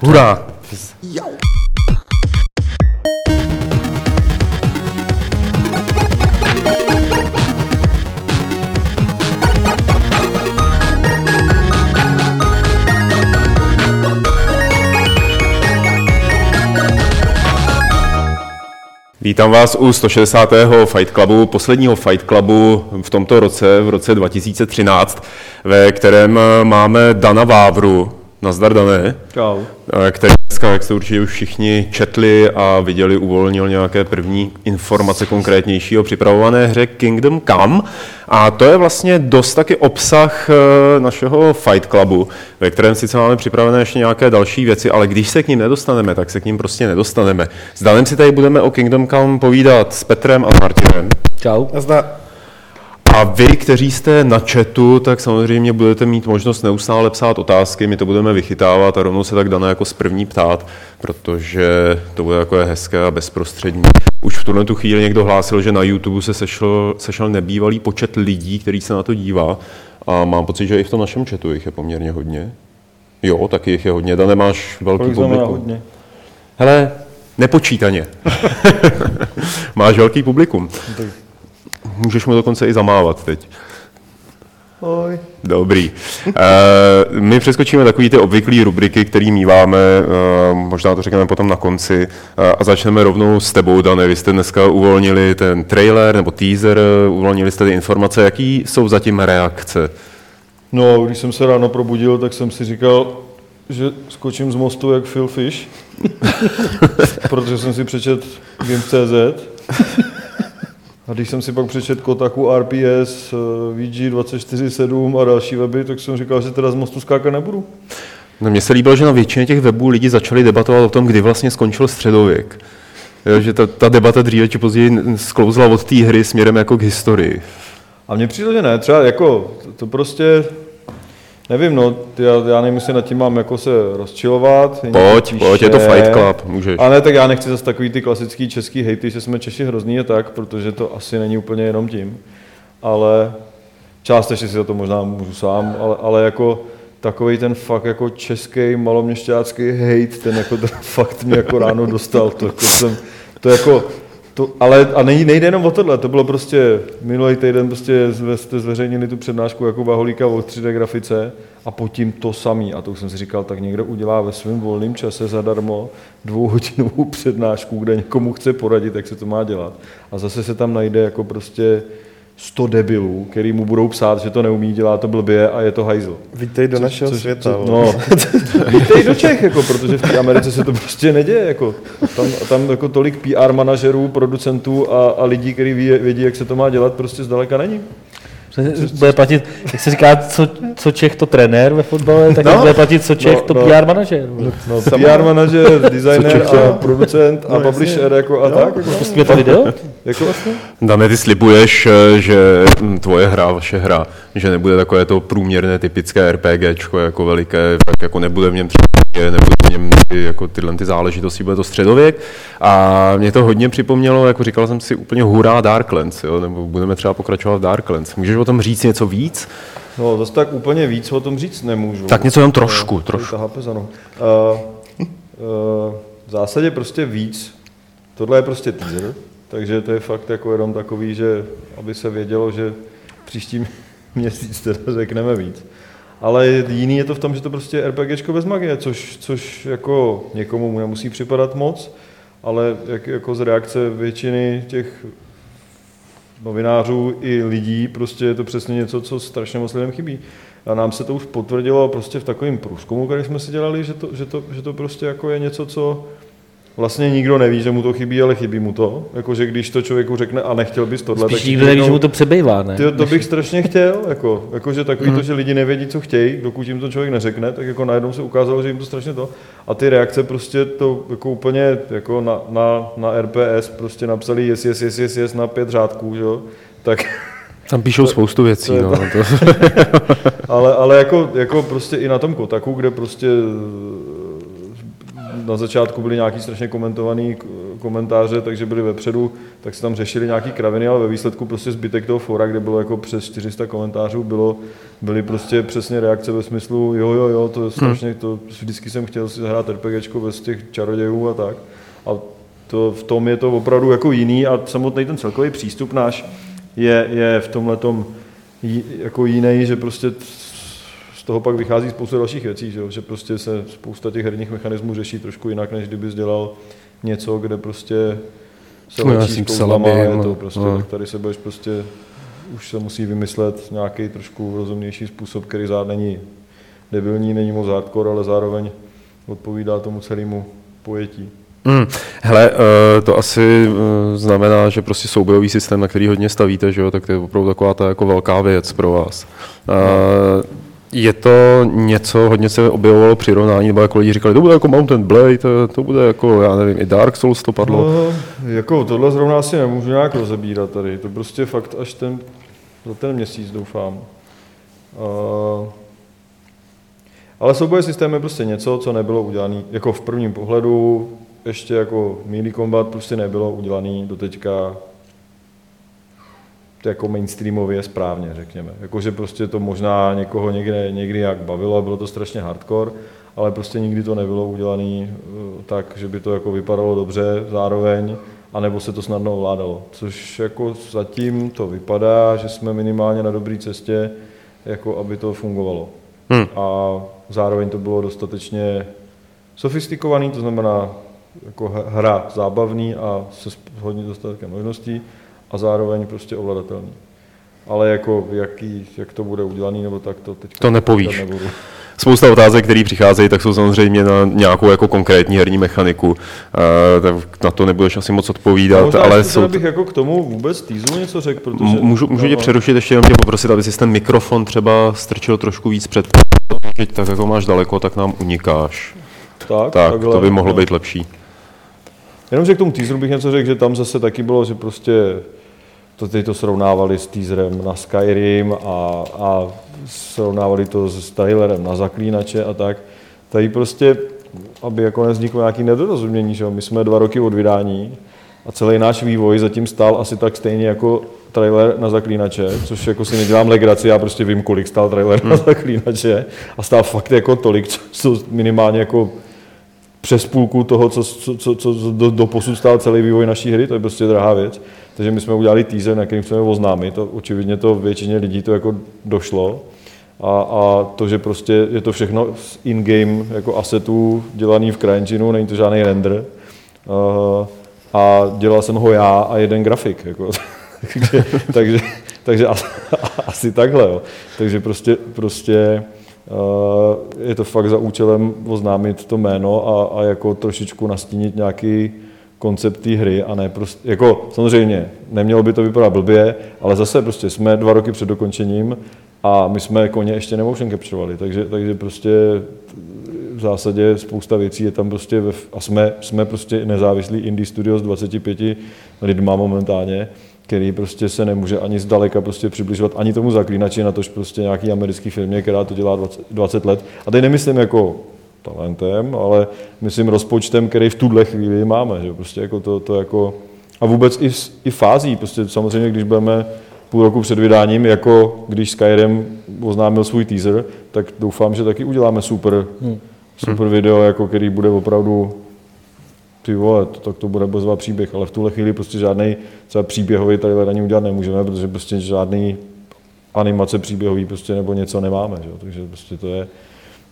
Hurá! Vítám vás u 160. Fight Clubu, posledního Fight Clubu v tomto roce, v roce 2013, ve kterém máme Dana Vávru. Nazdar, Dané. Čau. Který dneska, jak jste určitě už všichni četli a viděli, uvolnil nějaké první informace konkrétnější o připravované hře Kingdom Come. A to je vlastně dost taky obsah eh, našeho Fight Clubu, ve kterém sice máme připravené ještě nějaké další věci, ale když se k ním nedostaneme, tak se k ním prostě nedostaneme. S Danem si tady budeme o Kingdom Come povídat s Petrem a Martinem. Čau. Nazdar. A vy, kteří jste na chatu, tak samozřejmě budete mít možnost neustále psát otázky, my to budeme vychytávat a rovnou se tak dané jako z první ptát, protože to bude jako je hezké a bezprostřední. Už v tuhle tu chvíli někdo hlásil, že na YouTube se sešel, sešel nebývalý počet lidí, který se na to dívá a mám pocit, že i v tom našem chatu jich je poměrně hodně. Jo, taky jich je hodně. Dane, máš velký Kolik publikum. hodně? Hele, nepočítaně. máš velký publikum. Můžeš mu dokonce i zamávat teď. Oj. Dobrý. Uh, my přeskočíme takový ty obvyklé rubriky, které míváme, uh, možná to řekneme potom na konci, uh, a začneme rovnou s tebou, Dane. Vy jste dneska uvolnili ten trailer nebo teaser, uvolnili jste ty informace. Jaký jsou zatím reakce? No, když jsem se ráno probudil, tak jsem si říkal, že skočím z mostu jak Phil Fish, protože jsem si přečet Game.cz a když jsem si pak přečet Kotaku, RPS, eh, VG247 a další weby, tak jsem říkal, že teda z mostu skákat nebudu. No, mně se líbilo, že na většině těch webů lidi začali debatovat o tom, kdy vlastně skončil středověk. Jo, že ta, ta debata dříve či později sklouzla od té hry směrem jako k historii. A mně přijde, že ne, třeba jako, to, to prostě, nevím, no, já, já nevím, jestli nad tím mám jako se rozčilovat. Pojď, píše, pojď, je to Fight Club, můžeš. Ale tak já nechci zase takový ty klasický český hejty, že jsme Češi hrozný a tak, protože to asi není úplně jenom tím. Ale částečně si za to možná můžu sám, ale, ale jako takový ten fakt jako český maloměšťácký hejt, ten jako to fakt mě jako ráno dostal. To, jako jsem, to jako, to, ale a nej, nejde jenom o tohle, to bylo prostě minulý týden prostě jste zveřejnili tu přednášku Jakuba Holíka o 3D grafice a pod tím to samý. A to už jsem si říkal, tak někdo udělá ve svém volném čase zadarmo dvouhodinovou přednášku, kde někomu chce poradit, jak se to má dělat. A zase se tam najde jako prostě 100 debilů, který mu budou psát, že to neumí, dělá to blbě a je to hajzl. Vítej do našeho což- světa. co- vole. no, vítej do Čech, jako, protože v té Americe se to prostě neděje. Jako. Tam, tam jako tolik PR manažerů, producentů a, a lidí, kteří vědí, jak se to má dělat, prostě zdaleka není. Bude platit, jak se říká, co, co Čech to trenér ve fotbale, tak No. no, bude platit co Čech No, to no. PR manažer. No, PR manažer, designer a producent a No, publisher jako a tak. Jako, Pustíme to video? jako vlastně. Dane, ty slibuješ, eh, že hm, tvoje hra, vaše hra, že nebude takové to průměrné typické RPGčko jako veliké, tak jako nebude v něm třeba nebude v něm ty, jako tyhle ty záležitosti, bude to středověk. A mě to hodně připomnělo, jako říkal jsem si úplně hurá Darklands, jo? nebo budeme třeba pokračovat v Darklands. Můžeš o tom říct něco víc? No, zase tak úplně víc o tom říct nemůžu. Tak něco jenom trošku, No, trošku. tahá. Uh, uh, v zásadě prostě víc. Tohle je prostě teaser, takže to je fakt jako jenom takový, že aby se vědělo, že příští měsíc teda řekneme víc. Ale jiný je to v tom, že to prostě je RPGčko bez magie, což, což jako někomu mu nemusí připadat moc, ale jak, jako z reakce většiny těch novinářů i lidí, prostě je to přesně něco, co strašně moc lidem chybí. A nám se to už potvrdilo prostě v takovém průzkumu, který jsme si dělali, že to, že to, že to prostě jako je něco, co vlastně nikdo neví, že mu to chybí, ale chybí mu to. Jakože když to člověku řekne a nechtěl bys tohle, Spíš tak nikdo neví, že mu to přebejvá, ne? Ty, to bych strašně chtěl, jako, jakože takový Mhm. to, že lidi nevědí, co chtějí, dokud jim to člověk neřekne, tak jako najednou se ukázalo, že jim to strašně to. A ty reakce prostě to jako úplně jako na, na, na RPS prostě napsali yes, yes, yes, yes, yes na pět řádků, že jo? Tak, Tam píšou spoustu věcí. to No, to. to, ale, ale jako, jako prostě i na tom Kotaku, kde prostě na začátku byly nějaký strašně komentovaný komentáře, takže byli vepředu, tak se tam řešili nějaký kraviny, ale ve výsledku prostě zbytek toho fora, kde bylo jako přes 400 komentářů, bylo, byly prostě přesně reakce ve smyslu, jo, jo, jo, to je strašně, to vždycky jsem chtěl si zahrát RPGčko bez těch čarodějů a tak. A to, v tom je to opravdu jako jiný a samotný ten celkový přístup náš je, je v tomhle jako jiný, že prostě z toho pak vychází spousta dalších věcí, že, jo? že prostě se spousta těch herních mechanismů řeší trošku jinak, než kdyby dělal něco, kde prostě se No, lečíš jsem kouzlama, je aby- to prostě, no. tak tady se budeš prostě, už se musí vymyslet nějaký trošku rozumnější způsob, který zároveň není debilní, není moc hardcore, ale zároveň odpovídá tomu celému pojetí. Hmm. Hele, eh, to asi eh, znamená, že prostě soubojový systém, na který hodně stavíte, že jo, tak to je opravdu taková ta jako velká věc pro vás. Je to něco, hodně se objevovalo přirovnání, nebo jako lidi říkali, to bude jako Mountain Blade, to, to bude jako, já nevím, i Dark Souls to padlo. No, jako tohle zrovna asi nemůžu nějak rozebírat tady. To prostě fakt až ten, za ten měsíc doufám. Uh, ale souboj systém je prostě něco, co nebylo udělané. Jako v prvním pohledu ještě jako melee combat prostě nebylo udělaný do teďka jako mainstreamově správně, řekněme. Jakože prostě to možná někoho někde, někdy jak bavilo, bylo to strašně hardcore, ale prostě nikdy to nebylo udělané tak, že by to jako vypadalo dobře zároveň, anebo se to snadno ovládalo. Což jako zatím to vypadá, že jsme minimálně na dobré cestě, jako aby to fungovalo. Hmm. A zároveň to bylo dostatečně sofistikovaný, to znamená jako hra zábavný a se hodně dostatkem možností a zároveň prostě ovladatelný. Ale jako jaký, jak to bude udělaný, nebo tak to teď To nepovíš. nebudu. Spousta otázek, které přicházejí, tak jsou samozřejmě na nějakou jako konkrétní herní mechaniku. Eh, na to nebudeš asi moc odpovídat, Možná ale jsou... bych jako k tomu vůbec týzu něco řekl, protože... Můžu, můžu tě no, přerušit ještě jenom tě poprosit, aby si ten mikrofon třeba strčil trošku víc před tak jako máš daleko, tak nám unikáš. Tak, Tak, takhle, to by mohlo no. být lepší. Jenom, že k tomu teaseru bych něco řekl, že tam zase taky bylo, že prostě to teď to srovnávali s teaserem na Skyrim a, a srovnávali to s trailerem na Zaklínače a tak. Tady prostě, aby jako nevzniklo nějaký nedorozumění, že jo? my jsme dva roky od vydání a celý náš vývoj zatím stál asi tak stejně jako trailer na Zaklínače, což jako si nedělám legraci, já prostě vím, kolik stál trailer na Zaklínače a stál fakt jako tolik, co, co minimálně jako přes půlku toho, co, co, co, co do, do posud stál celý vývoj naší hry, to je prostě drahá věc. Takže my jsme udělali teaser, na kterým chceme oznámit, to očividně to většině lidí to jako došlo. A, a to, že prostě je to všechno z in-game jako assetů dělaný v CryEngineu, není to žádný render. Uh, a dělal jsem ho já a jeden grafik. Jako. takže, takže, takže asi, asi takhle. Jo. Takže prostě, prostě je to fakt za účelem oznámit to jméno a, a jako trošičku nastínit nějaký koncept té hry a ne prostě, jako samozřejmě, nemělo by to vypadat blbě, ale zase prostě jsme dva roky před dokončením a my jsme koně ještě nemotion capturovali, takže, takže prostě v zásadě spousta věcí je tam prostě ve, a jsme, jsme prostě nezávislý indie studio s 25 lidma momentálně, který prostě se nemůže ani zdaleka prostě přibližovat ani tomu zaklínači, na tož prostě nějaký americký firmě, která to dělá 20, 20 let. A teď nemyslím jako talentem, ale myslím rozpočtem, který v tuhle chvíli máme. Že? Prostě jako to, to jako, a vůbec i, i fází. Prostě samozřejmě, když budeme půl roku před vydáním, jako když Skyrim oznámil svůj teaser, tak doufám, že taky uděláme super, Hmm. super video, jako který bude opravdu ty vole, to, tak to bude bezva příběh, ale v tuhle chvíli prostě žádný třeba příběhový trailer ani udělat nemůžeme, protože prostě žádný animace příběhový prostě nebo něco nemáme, že? takže prostě to je,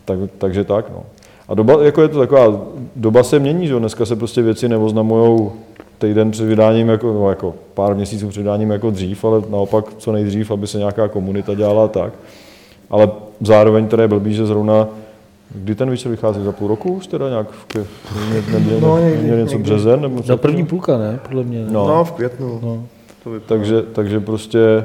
tak, takže tak, no. A doba, jako je to taková, doba se mění, že dneska se prostě věci neoznamují týden před vydáním, jako, no, jako pár měsíců před vydáním jako dřív, ale naopak co nejdřív, aby se nějaká komunita dělala tak. Ale zároveň teda je blbý, že zrovna Kdy ten večer vychází? Za půl roku už teda nějak? V květ, ne, ne, No, ne, někdy, ne, něco někdy. březen? Nebo Za první půlka, ne? Podle mě. No. No, v květnu. No. To vypadá. Takže, takže prostě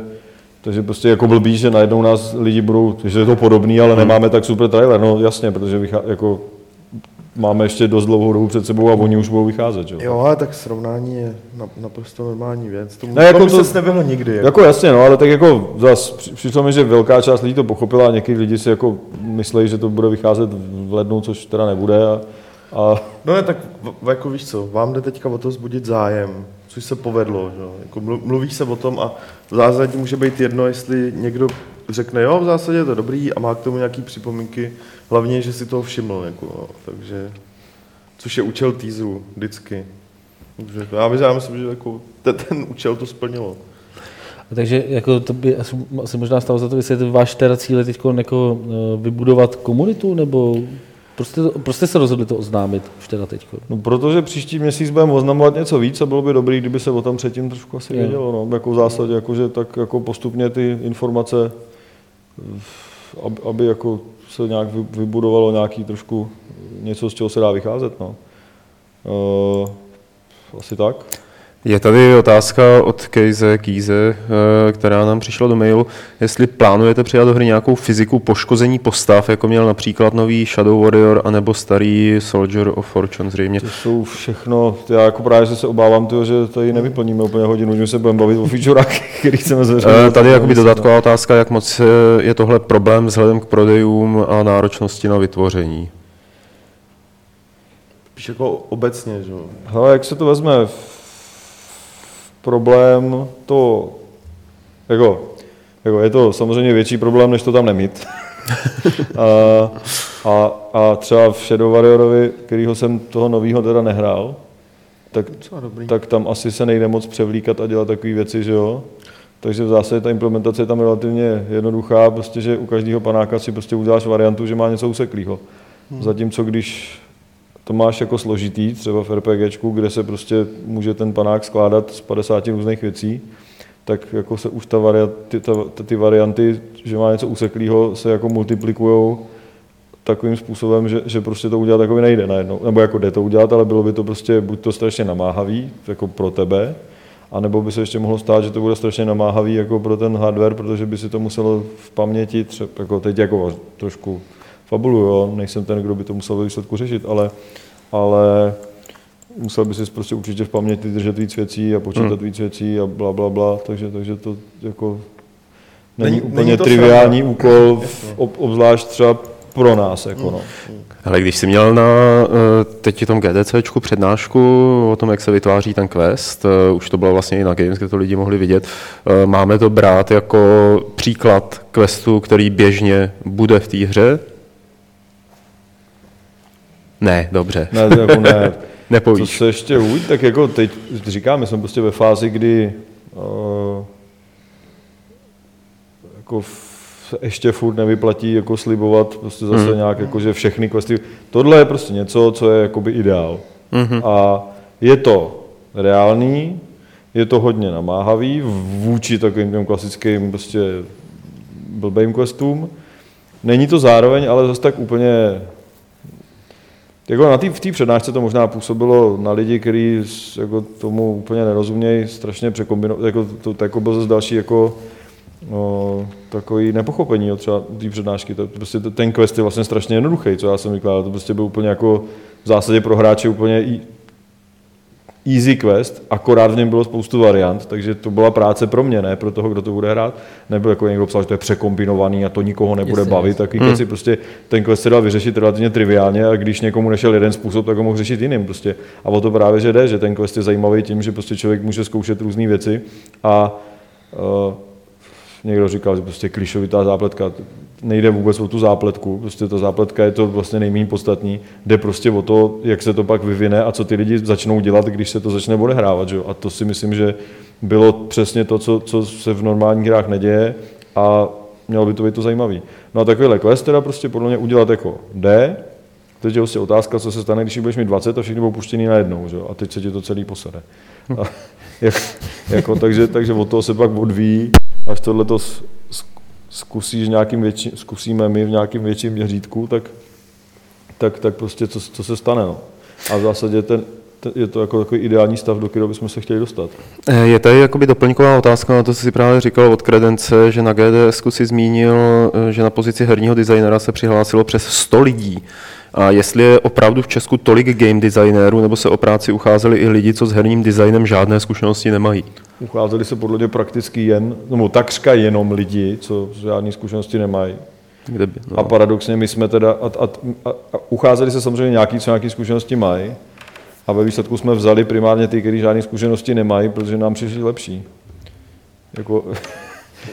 takže prostě jako blbý, že najednou nás lidi budou, že je to podobný, ale nemáme tak super trailer. No jasně, protože vychá, jako máme ještě dost dlouhou dobu před sebou a oni už budou vycházet. Že? jo? Jo, ale tak srovnání je na, naprosto normální věc. Tomu, Ne, jako to- se nikdy. Jako. Jako jasně, no, ale tak jako zas při- přišlo mi, že velká část lidí to pochopila a někteří lidi si jako myslí, že to bude vycházet v lednu, což teda nebude a, A No ne, tak v, jako víš co, vám jde teďka o to zbudit zájem, což se povedlo. Že? Jako mlu- mluví se o tom a v zásadě může být jedno, jestli někdo řekne, jo, v zásadě je to dobrý a má k tomu nějaký připomínky, hlavně, že si toho všiml. Jako, jo. Takže, což je účel teaseru vždycky. Takže já myslím, já myslím že jako ten, ten účel to splnilo. Takže jako to by asi, asi možná stalo za to vysvětlit, váš teda cíl je teď jako eh, vybudovat komunitu, nebo prostě, prostě se rozhodli to oznámit už teda teď? No, protože příští měsíc budeme oznamovat něco víc a bylo by dobré, kdyby se o tom předtím trošku asi Jo. vědělo. No. Jako v zásadě, jako, že tak jako postupně ty informace, aby, aby jako se nějak vy- vybudovalo nějaký trošku něco, z čeho se dá vycházet. No. Uh, asi tak. Je tady otázka od Kejze Kýze, eh, která nám přišla do mailu, jestli plánujete přidat do hry nějakou fyziku poškození postav, jako měl například nový Shadow Warrior, anebo starý Soldier of Fortune zřejmě. To jsou všechno, já jako právě že se obávám toho, že tady nevyplníme úplně hodinu, že se budeme bavit o featurách, který chceme zveřejnit. Eh, Tady je jakoby dodatková otázka, jak moc eh, je tohle problém vzhledem k prodejům a náročnosti na vytvoření. Spíš jako obecně, že jo. Hele, jak se to vezme? Problém to, jako, jako je to samozřejmě větší problém, než to tam nemít. a, a, a třeba v Shadow Warriorovi, kterýho jsem toho novýho teda nehrál, tak, tak tam asi se nejde moc převlíkat a dělat takové věci, že jo? Takže v zásadě ta implementace je tam relativně jednoduchá, prostě, že u každého panáka si prostě uděláš variantu, že má něco useklého. Hmm. Zatímco když to máš jako složitý, třeba v RPGčku, kde se prostě může ten panák skládat z 50 různých věcí, tak jako se už ta variant, ty, ta, ty varianty, že má něco useklého, se jako multiplikují takovým způsobem, že, že prostě to udělat takový nejde najednou. Nebo jako jde to udělat, ale bylo by to prostě buď to strašně namáhavý, jako pro tebe, a nebo by se ještě mohlo stát, že to bude strašně namáhavý jako pro ten hardware, protože by si to muselo v paměti, třeba, jako teď jako trošku fabulu, jo, nejsem ten, kdo by to musel ve výsledku řešit, ale, ale musel by si prostě určitě v paměti držet víc věcí a počítat hmm. víc věcí a bla, bla, bla, takže, takže to jako není, Není- není není úplně to triviální sranda. úkol, v, ob, obzvlášť třeba pro nás, jako no. Ale když jsi měl na eh, teď tom GDCčku přednášku o tom, jak se vytváří ten quest, eh, už to bylo vlastně i na Games, kde to lidi mohli vidět, eh, máme to brát jako příklad questu, který běžně bude v té hře? Ne, dobře. Ne, to jako ne. Co Nepovíš. se ještě hůj, tak jako teď říkám, my jsme prostě ve fázi, kdy uh, jako f, ještě furt nevyplatí jako slibovat prostě zase hmm. nějak, jako, že všechny questy. Tohle je prostě něco, co je jakoby ideál. Hmm. A je to reálný, je to hodně namáhavý vůči takovým těm klasickým prostě blbým questům. Není to zároveň, ale zase tak úplně jako na tý, v té přednášce to možná působilo na lidi, kteří jako tomu úplně nerozumějí, strašně překombinovali, jako to, to jako byl zase další jako no, takový nepochopení jo, třeba té přednášky. To, prostě ten quest je vlastně strašně jednoduchý, co já jsem vykládal. To prostě byl úplně jako v zásadě pro hráče úplně easy quest, akorát v něm bylo spoustu variant, takže to byla práce pro mě, ne pro toho, kdo to bude hrát. Nebyl jako někdo psal, že to je překombinovaný a to nikoho nebude Jasně, bavit, jasně. takový hmm. prostě ten quest se dal vyřešit relativně triviálně a když někomu nešel jeden způsob, tak ho mohl řešit jiným prostě. A o to právě, že jde, že ten quest je zajímavý tím, že prostě člověk může zkoušet různé věci a uh, někdo říkal, že prostě klišovitá zápletka, nejde vůbec o tu zápletku, prostě ta zápletka je to vlastně nejméně podstatný, jde prostě o to, jak se to pak vyvine a co ty lidi začnou dělat, když se to začne odehrávat. Že? A to si myslím, že bylo přesně to, co, co se v normálních hrách neděje a mělo by to být to zajímavý. No a takovýhle quest teda prostě podle mě udělat jako jde, teď je prostě otázka, co se stane, když budeš mít 20 a všichni budou puštěný najednou, že? a teď se ti to celý posede. A, jak, jako, takže, takže od toho se pak odvíjí, až tohle to zkusíš nějakým větší, zkusíme my v nějakém větším měřítku, tak, tak, tak prostě co, co se stane. No. A v zásadě ten, je to jako takový ideální stav, do kterého bychom se chtěli dostat. Eh, Je tady jakoby doplňková otázka na to, co si právě říkal od Kredence, že na GDS si zmínil, eh, že na pozici herního designera se přihlásilo přes 100 lidí. A jestli je opravdu v Česku tolik game designérů, nebo se o práci ucházeli i lidi, co s herním designem žádné zkušenosti nemají? Ucházeli se podle mě prakticky jen, nebo takřka jenom lidi, co žádné zkušenosti nemají. Kde by, no. A paradoxně my jsme teda, a, a, a, a ucházeli se samozřejmě nějaký, co nějaké zkušenosti mají, a ve výsledku jsme vzali primárně ty, kteří žádné zkušenosti nemají, protože nám přišli lepší. Jako,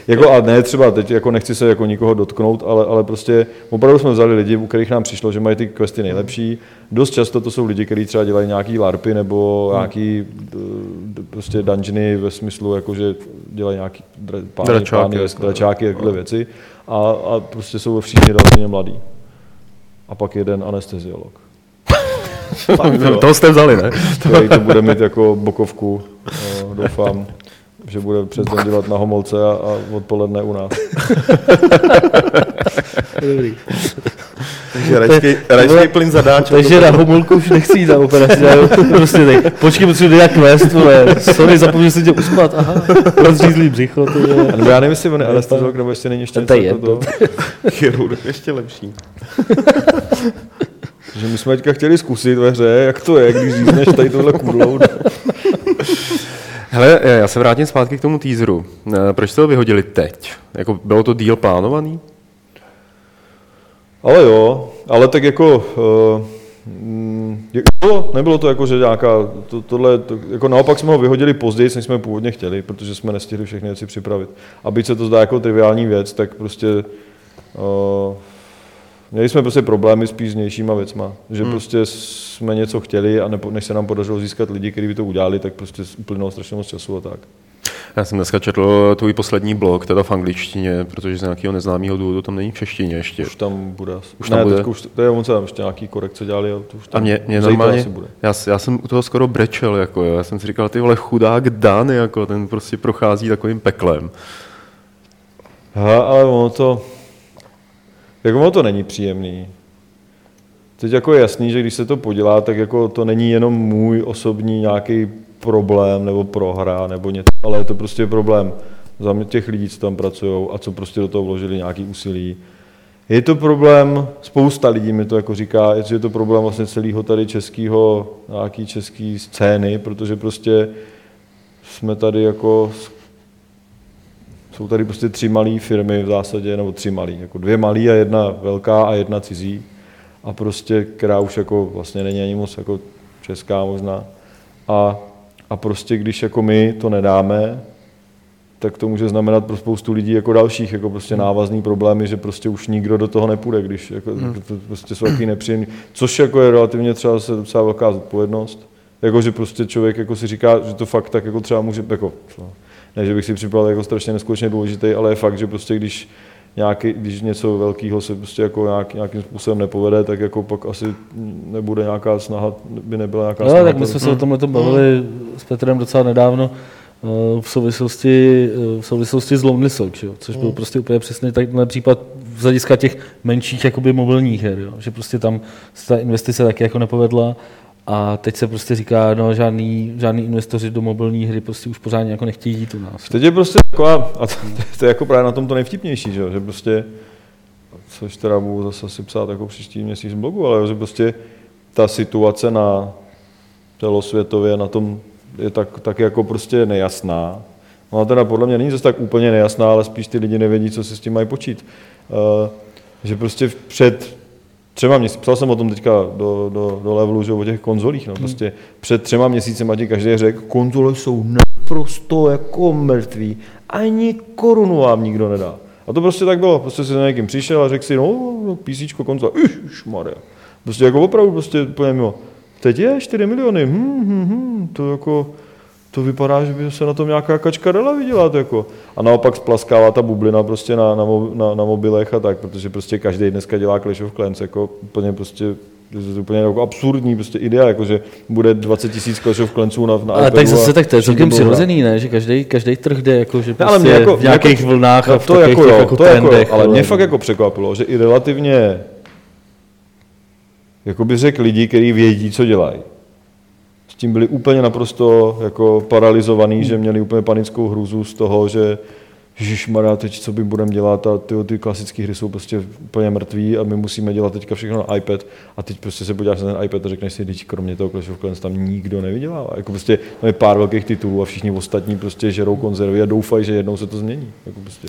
jako a ne třeba teď, jako nechci se jako nikoho dotknout, ale, ale prostě opravdu jsme vzali lidi, u kterých nám přišlo, že mají ty questy nejlepší. Dost často to jsou lidi, kteří třeba dělají nějaký larpy nebo nějaký d- prostě dungeony ve smyslu, jako že dělají nějaký dra, pány, Dračáky, pány, jako, dračáky, takové věci. A, a prostě jsou všichni relativně mladí. A pak jeden anesteziolog. Toho jste vzali, ne? který to bude mít jako bokovku, no, doufám, že bude přes den dělat na Homolce a, a odpoledne u nás. Dobrý. Takže rajský, rajský plyn zadáč. Takže na homolku už nechci jít na operaci. prostě tady, počkej, potřebuji dělat quest, vole. Sorry, zapomněl jsem tě uspat, aha. Rozřízlý břicho, to je. Nebo já nevím, jestli on je anesteziolog, nebo ještě není ještě To je něco to, Chirurg ještě lepší. že my jsme teďka chtěli zkusit ve hře, jak to je, když řízneš tady tohle kudlou. Hele, eh, já se vrátím zpátky k tomu teaseru. Eh, Proč jste ho vyhodili teď? Jako, bylo to díl plánovaný? Ale jo, ale tak jako... Uh, mm, jo, nebylo to jako, že nějaká, to, tohle, to, jako naopak jsme ho vyhodili později, než jsme původně chtěli, protože jsme nestihli všechny věci připravit. A byť se to zdá jako triviální věc, tak prostě uh, měli jsme prostě problémy spíš s vnějšíma věcma, že hmm. prostě jsme něco chtěli a nepo, než se nám podařilo získat lidi, kteří by to udělali, tak prostě uplynulo strašně moc času a tak. Já jsem dneska četl tvůj poslední blog, teda v angličtině, protože z nějakého neznámého důvodu tam není v češtině ještě. Už tam bude. Už tam ne, bude? teďka Už, to je, on se tam ještě nějaký korekce dělali, ale to už A tam mě, mě zítra normálně, asi bude. já, já, jsem u toho skoro brečel, jako, jo. já jsem si říkal, ty vole, chudák Dan, jako, ten prostě prochází takovým peklem. Ha, ale ono to, jako ono to není příjemný. Teď jako je jasný, že když se to podělá, tak jako to není jenom můj osobní nějaký problém nebo prohra nebo něco, ale je to prostě problém za mě těch lidí, co tam pracují a co prostě do toho vložili nějaký úsilí. Je to problém, spousta lidí mi to jako říká, je, to problém vlastně celého tady českého, nějaký český scény, protože prostě jsme tady jako jsou tady prostě tři malé firmy v zásadě, nebo tři malé, jako dvě malé a jedna velká a jedna cizí. A prostě, která už jako vlastně není ani moc jako česká možná. A, a prostě když jako my to nedáme, tak to může znamenat pro spoustu lidí jako dalších, jako prostě návazný problémy, že prostě už nikdo do toho nepůjde, když jako, to prostě jsou takový nepříjemný, což jako je relativně třeba se docela velká zodpovědnost, jako že prostě člověk jako si říká, že to fakt tak jako třeba může, jako, ne, že bych si připadal jako strašně neskutečně důležitý, ale je fakt, že prostě když nějaký, když něco velkého se prostě jako nějak, nějakým způsobem nepovede, tak jako pak asi nebude nějaká snaha, by nebyla nějaká No, snaha. tak my jsme se o tomhle tom bavili s Petrem docela nedávno eh, v souvislosti, eh, v souvislosti s Lonely že jo? což byl prostě úplně přesně takhle případ z hlediska těch menších jakoby mobilních her, jo? že prostě tam se ta investice taky jako nepovedla a teď se prostě říká, no žádný, žádný investoři do mobilní hry prostě už pořádně jako nechtějí jít u nás. Teď je prostě taková, a to, to je jako právě na tom to nejvtipnější, že, že prostě, což teda budu zase si psát jako příští měsíc blogu, ale že prostě ta situace na celosvětově na tom je tak, tak jako prostě nejasná. No a teda podle mě není zase tak úplně nejasná, ale spíš ty lidi nevědí, co si s tím mají počít. Uh, že prostě před třema měsíci, psal jsem o tom teďka do, do, do levelu, že o těch konzolích, no, prostě před třema měsíci ti každý řekl, konzole jsou naprosto jako mrtví, ani korunu vám nikdo nedá. A to prostě tak bylo, prostě si za někým přišel a řekl si, no, no PC, konzole, Maria. Prostě jako opravdu prostě úplně mimo. Teď je 4 miliony, hm, hm, hm, to jako, to vypadá, že by se na tom nějaká kačka dala vydělat. Jako. A naopak splaskává ta bublina prostě na, na, na, na mobilech a tak, protože prostě každý dneska dělá Clash of Clans, jako úplně prostě to je úplně jako absurdní prostě idea, jako že bude 20 tisíc Clash of Clansů na, na Ale tak zase tak to je celkem přirozený, ne? že každý, každý trh jde jako, že prostě ale mě jako, v nějakých jako, vlnách a no, v to jako, jo, jako to jako, trendech. ale mě fakt jako překvapilo, že i relativně jako by řekl lidi, kteří vědí, co dělají. S tím byli úplně naprosto jako paralizovaný, že měli úplně panickou hrůzu z toho, že Ježišmarja, teď co by budeme dělat a ty, ty klasické hry jsou prostě úplně mrtví a my musíme dělat teďka všechno na iPad a teď prostě se podíváš na ten iPad a řekneš si, teď kromě toho Clash of Clans tam nikdo nevydělává. Jako prostě tam je pár velkých titulů a všichni ostatní prostě žerou konzervy a doufají, že jednou se to změní. Jako prostě.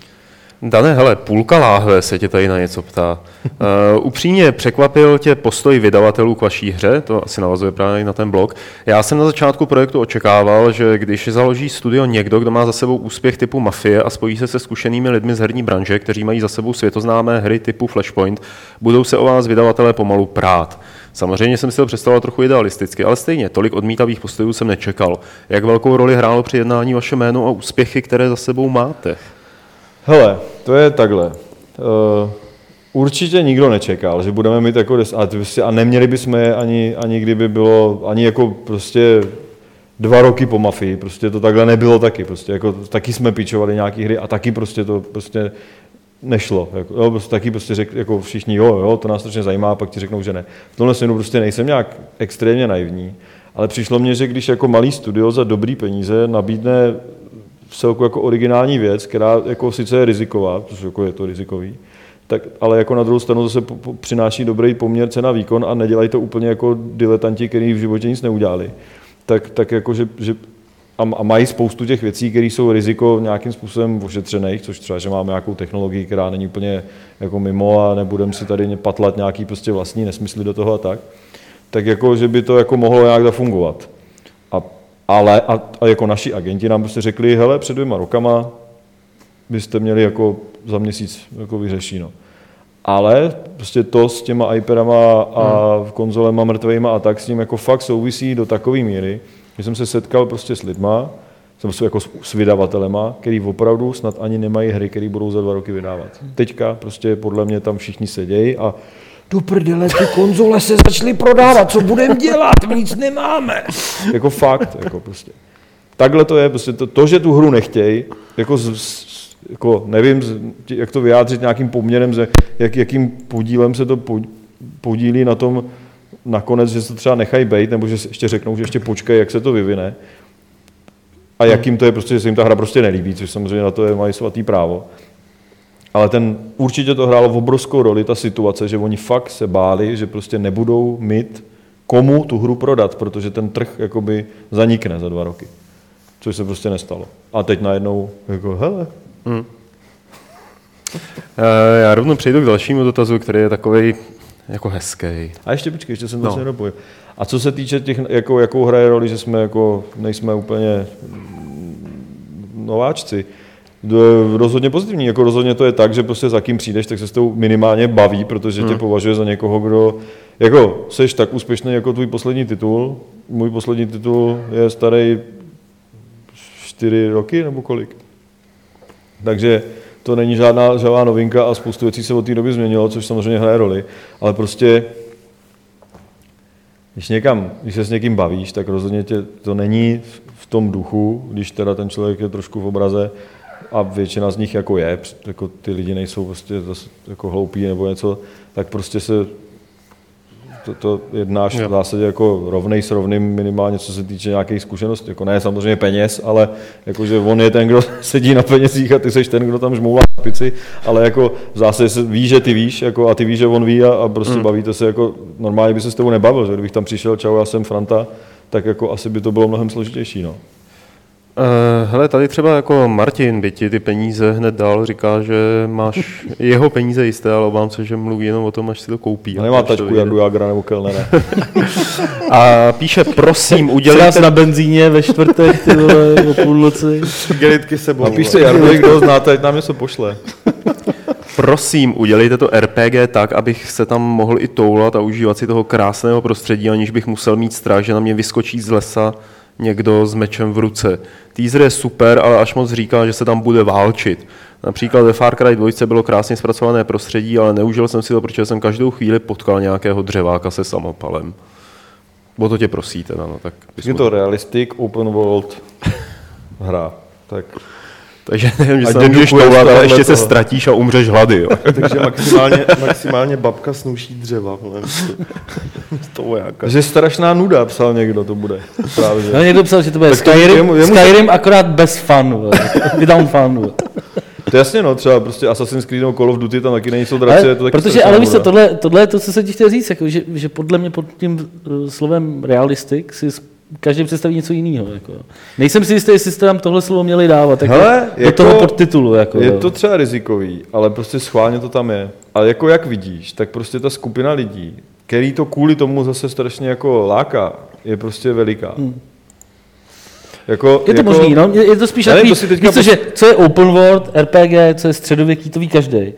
Dane, hele, půlka láhve se tě tady na něco ptá. Uh, upřímně překvapil tě postoj vydavatelů k vaší hře, to asi navazuje právě na ten blog. Já jsem na začátku projektu očekával, že když založí studio někdo, kdo má za sebou úspěch typu Mafie a spojí se se zkušenými lidmi z herní branže, kteří mají za sebou světoznámé hry typu Flashpoint, budou se o vás vydavatelé pomalu prát. Samozřejmě jsem si to představoval trochu idealisticky, ale stejně tolik odmítavých postojů jsem nečekal. Jak velkou roli hrálo při jednání vaše jméno a úspěchy, které za sebou máte? Hele, to je takhle. Uh, určitě nikdo nečekal, že budeme mít jako des, a, a neměli bychom je ani, ani kdyby bylo, ani jako prostě dva roky po mafii, prostě to takhle nebylo taky, prostě jako taky jsme pičovali nějaký hry a taky prostě to prostě nešlo. Jako, jo, prostě taky prostě řek, jako všichni, jo, jo, to nás strašně zajímá, a pak ti řeknou, že ne. V tomhle směru prostě nejsem nějak extrémně naivní, ale přišlo mně, že když jako malý studio za dobrý peníze nabídne v celku jako originální věc, která jako sice je riziková, protože jako je to rizikový, tak, ale jako na druhou stranu zase přináší dobrý poměr cena výkon a nedělají to úplně jako diletanti, kteří v životě nic neudělali. Tak, tak jako, že, že a, a mají spoustu těch věcí, které jsou riziko nějakým způsobem ošetřených, což třeba, že máme nějakou technologii, která není úplně jako mimo a nebudeme si tady patlat nějaký prostě vlastní nesmysly do toho a tak, tak jako, že by to jako mohlo nějak zafungovat. Ale a, a jako naši agenti nám prostě řekli, hele, před dvěma rokama byste měli jako za měsíc jako vyřešeno. Ale prostě to s těma iPadama a hmm. konzolema mrtvejma a tak s tím jako fakt souvisí do takové míry, že jsem se setkal prostě s lidma, jsem se jako s vydavatelema, který opravdu snad ani nemají hry, které budou za dva roky vydávat. Teďka prostě podle mě tam všichni sedějí a do prdele, ty konzole se začaly prodávat, co budeme dělat, my nic nemáme. Jako fakt, jako prostě. Takhle to je, prostě to, to že tu hru nechtějí, jako, z, jako nevím, jak to vyjádřit nějakým poměrem, jak, jakým podílem se to podílí na tom, nakonec, že se třeba nechají být, nebo že ještě řeknou, že ještě počkej, jak se to vyvine. A jakým to je, prostě, že se jim ta hra prostě nelíbí, což samozřejmě na to je, mají svatý právo. Ale ten určitě to hrálo v obrovskou roli, ta situace, že oni fakt se báli, že prostě nebudou mít komu tu hru prodat, protože ten trh jakoby zanikne za dva roky. Což se prostě nestalo. A teď najednou, jako hele. Hmm. Já rovnou přejdu k dalšímu dotazu, který je takový jako hezký. A ještě počkej, ještě jsem to no. nedopojil. A co se týče těch, jako, jakou hraje roli, že jsme jako, nejsme úplně nováčci, rozhodně pozitivní. Jako rozhodně to je tak, že prostě za kým přijdeš, tak se s tou minimálně baví, protože hmm. tě považuje za někoho, kdo jako seš tak úspěšný jako tvůj poslední titul. Můj poslední titul je starý čtyři roky nebo kolik. Takže to není žádná, žádná novinka a spoustu věcí se od té doby změnilo, což samozřejmě hraje roli, ale prostě když, někam, když se s někým bavíš, tak rozhodně tě, to není v tom duchu, když teda ten člověk je trošku v obraze a většina z nich jako je, jako ty lidi nejsou prostě zase jako hloupí nebo něco, tak prostě se to, to jednáš jo. v zásadě jako rovnej s rovným minimálně, co se týče nějakých zkušeností. Jako ne samozřejmě peněz, ale jako, že on je ten, kdo sedí na penězích a ty seš ten, kdo tam žmouvá na pici, ale jako v zásadě se ví, že ty víš jako, a ty víš, že on ví a, a prostě hmm. bavíte se jako, normálně by se s tebou nebavil, že kdybych tam přišel, čau, já jsem Franta, tak jako asi by to bylo mnohem složitější. No. Uh, hele, tady třeba jako Martin by ti ty peníze hned dal, říká, že máš jeho peníze jisté, ale obávám se, že mluví jenom o tom, až si to koupí. No nemá tačku Jardu Jagra nebo Kellnera. a píše, prosím, udělejte... Třeba na benzíně ve čtvrtek, ty vole, o půlnoci. Gelitky sebou. A píše Jardu, kdo znáte, ať nám něco pošle. Prosím, udělejte to RPG tak, abych se tam mohl i toulat a užívat si toho krásného prostředí, aniž bych musel mít strach, že na mě vyskočí z lesa někdo s mečem v ruce. Teaser je super, ale až moc říká, že se tam bude válčit. Například ve Far Cry 2 bylo krásně zpracované prostředí, ale neužil jsem si to, protože jsem každou chvíli potkal nějakého dřeváka se samopalem. O to tě prosíte, no, tak... Je to realistic open world hra. Tak takže nevím, že se můžeš toulat, ale ještě se ztratíš a umřeš hlady. Jo. Takže maximálně, maximálně babka snuší dřeva. to jako. Že strašná nuda, psal někdo, to bude. Právě. No, někdo psal, že to bude Skyrim, jemu, jemu Skyrim akorát bez fun. Without fun. To jasně, no, třeba prostě Assassin's Creed nebo Call of Duty, tam taky nejsou draci, ale, to taky Protože, ale víš tohle, tohle je to, co se ti chtěl říct, jako, že, že podle mě pod tím uh, slovem realistik si každý představí něco jiného. Jako. Nejsem si jistý, jestli jste tam tohle slovo měli dávat jako, Hele, do jako- toho podtitulu. Jako, Je jo. to třeba rizikový, ale prostě schválně to tam je. Ale jako jak vidíš, tak prostě ta skupina lidí, který to kvůli tomu zase strašně jako láká, je prostě veliká. Hmm. Jako, Je to jako, možný, no? je, je to spíš takový, víš co, že, co je open world, RPG, co je středověký, to ví každý.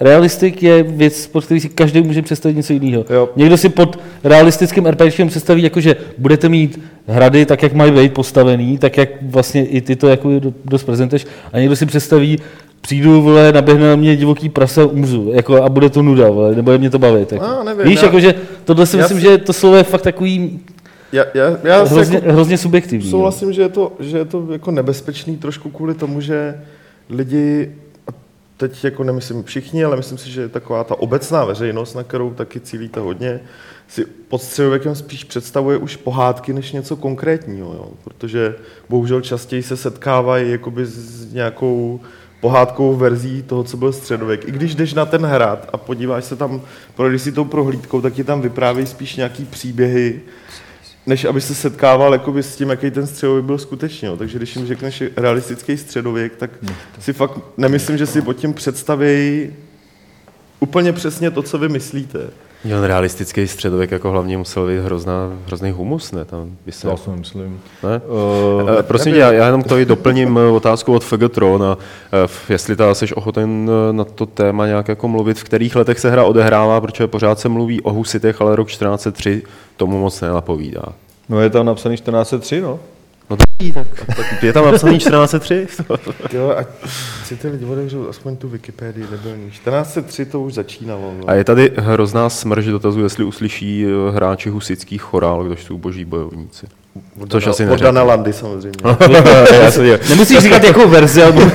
Realistik je věc, pod který si každý může představit něco jiného. Jo. Někdo si pod realistickým RPGem představí, jako, že budete mít hrady tak, jak mají být postavený, tak jak vlastně i ty to jako do- dost prezentuješ, a někdo si představí, přijdu, vole, naběhne na mě divoký prase a umřu, jako, a bude to nuda, vole, nebude mě to bavit. Jako. A, nevím, Víš, já- jako, že tohle si já myslím, si- že to slovo je fakt takový Já, já, já hrozně, jako hrozně subjektivní. no. souhlasím, že je, to, že je to jako nebezpečný trošku kvůli tomu, že lidi, teď jako nemyslím všichni, ale myslím si, že taková ta obecná veřejnost, na kterou taky cílíte hodně, si pod středověkem spíš představuje už pohádky než něco konkrétního, jo? protože bohužel častěji se setkávají jakoby s nějakou pohádkovou verzí toho, co byl středověk. I když jdeš na ten hrad a podíváš se tam, projdeš si tou prohlídkou, tak ti tam vyprávějí spíš nějaký příběhy, než aby se setkával jakoby s tím, jaký ten středověk byl skutečně. Jo. Takže když jim řekneš realistický středověk, tak si fakt nemyslím, že si pod tím představí úplně přesně to, co vy myslíte. Ten realistický středověk jako hlavně musel být hrozná, hrozný humus, ne? Tam by se... Já si myslím. Ne? Uh, Prosím tě, já, já jenom to i doplním eh, otázku od Fegatron a f- jestli ta jsi ochoten na to téma nějak jako mluvit, v kterých letech se hra odehrává, protože pořád se mluví o husitech, ale rok 1403 tomu moc nenapovídá. no je tam napsaný 1403, no. No tak, tak, tak je tam napsaný 1403? Jo, ať si ty lidi otevřou aspoň tu Wikipedii debilní. 1403 to už začínalo. No. A je tady hrozná smrž dotazů, jestli uslyší eh, hráči husických chorál, kdož jsou boží bojovníci. Od což asi Od neřeknu. Dana Landy samozřejmě. Dívám. Nemusíš říkat jako verzi, ale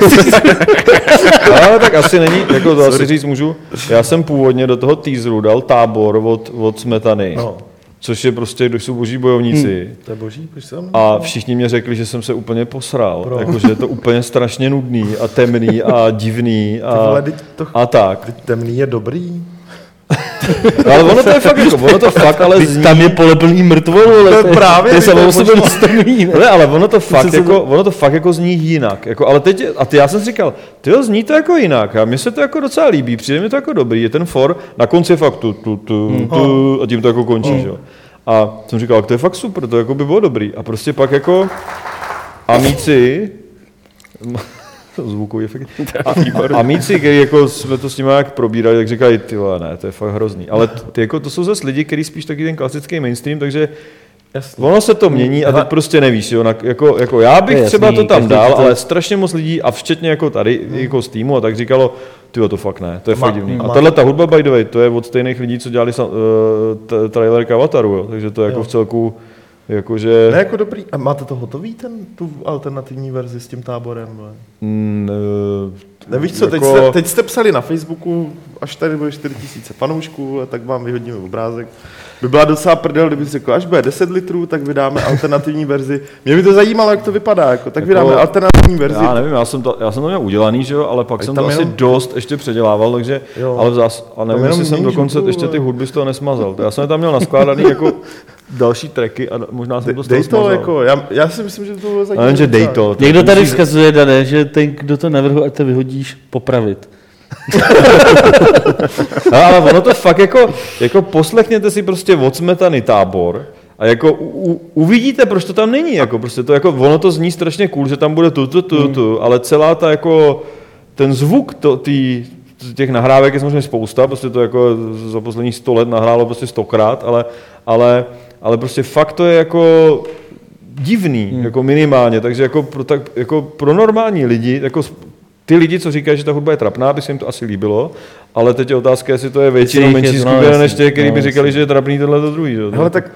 Ale tak asi není, jako to asi říct můžu. Já jsem původně do toho teaseru dal tábor od, od Smetany, No. Což je prostě, kdo jsou boží bojovníci. To je boží, tam... A všichni mě řekli, že jsem se úplně posral, jakože je to úplně strašně nudný a temný a divný a, vole, to, a tak. temný je dobrý. Ale ono to je fakt, jako, ono to fakt ale zní, tam je pole plný mrtvolu, ale To je právě, to je to je samo o sobě možná- dostaný, ne? ale ono to fakt jako, to- ono to fakt jako zní jinak. Jako, ale teď, a ty, já jsem si říkal, ty zní to jako jinak a mně se to jako docela líbí, přijde mi to jako dobrý, je ten for, na konci je fakt tu, tu, tu, tu a tím to jako končí, že jo. A jsem říkal, to je fakt super, to jako by bylo dobrý. A prostě pak jako amíci, zvukový efekt. A, a míci, který jako jsme to s nimi jak probírali, tak říkají, ty ne, to je fakt hrozný. Ale ty, jako, to jsou zase lidi, kteří spíš taky ten klasický mainstream, takže Jasně. ono se to mění a teď prostě nevíš, jo, na, jako, jako já bych To třeba jasný, to tam dal, to- ale strašně moc lidí a včetně jako tady, jako z týmu a tak říkalo, ty to fakt ne, to je Má- fakt divný. A tahle ta hudba, by the way, to je od stejných lidí, co dělali uh, trailer k Avataru, jo, takže to je jako v celku, jakože... Ne, jako dobrý. A máte to hotový, ten, tu alternativní verzi s tím táborem? Mm, eh, Nevíš co, teď, jako- jste, teď jste psali na Facebooku, až tady bude 4000 fanoušků, ale tak vám vyhodíme obrázek. By byla docela prdel, kdyby řekl, až bude 10 litrů, tak vydáme alternativní verzi. Mě by to zajímalo, jak to vypadá, jako, tak Jako- vydáme alternativní verzi. Já nevím, já jsem to, já jsem to měl udělaný, že jo, ale pak A jsem tam to asi jenom- dost ještě předělával, takže, Jo. ale v zás, a nevím, jestli jsem dokonce ještě ty hudby z toho nesmazal. Já jsem je tam měl naskládaný jako další tracky a možná jsem to z toho Dej to, smazal. jako, já, já si myslím, že to bylo zajímavé. nevím, že dej to. to Někdo tady musí- vzkazuje, Dané, že ten, kdo to navrhl, ať to vyhodíš, popravit. No, ale ono to fakt jako, jako poslechněte si prostě odsmetaný tábor a jako u, u, uvidíte, proč to tam není, jako prostě to jako, ono to zní strašně cool, že tam bude tu, tu, tu, tu, ale celá ta jako, ten zvuk to, tý, těch nahrávek je samozřejmě spousta, prostě to jako za posledních sto let nahrálo prostě stokrát, ale, ale, ale prostě fakt to je jako divný, hmm. jako minimálně, takže jako pro, tak, jako pro normální lidi, jako ty lidi, co říkají, že ta hudba je trapná, by se jim to asi líbilo, ale teď je otázka, jestli to je většinou menší skupina než těch, kteří no, by říkali, že je trapný tohle to druhý. Že? Hele, tak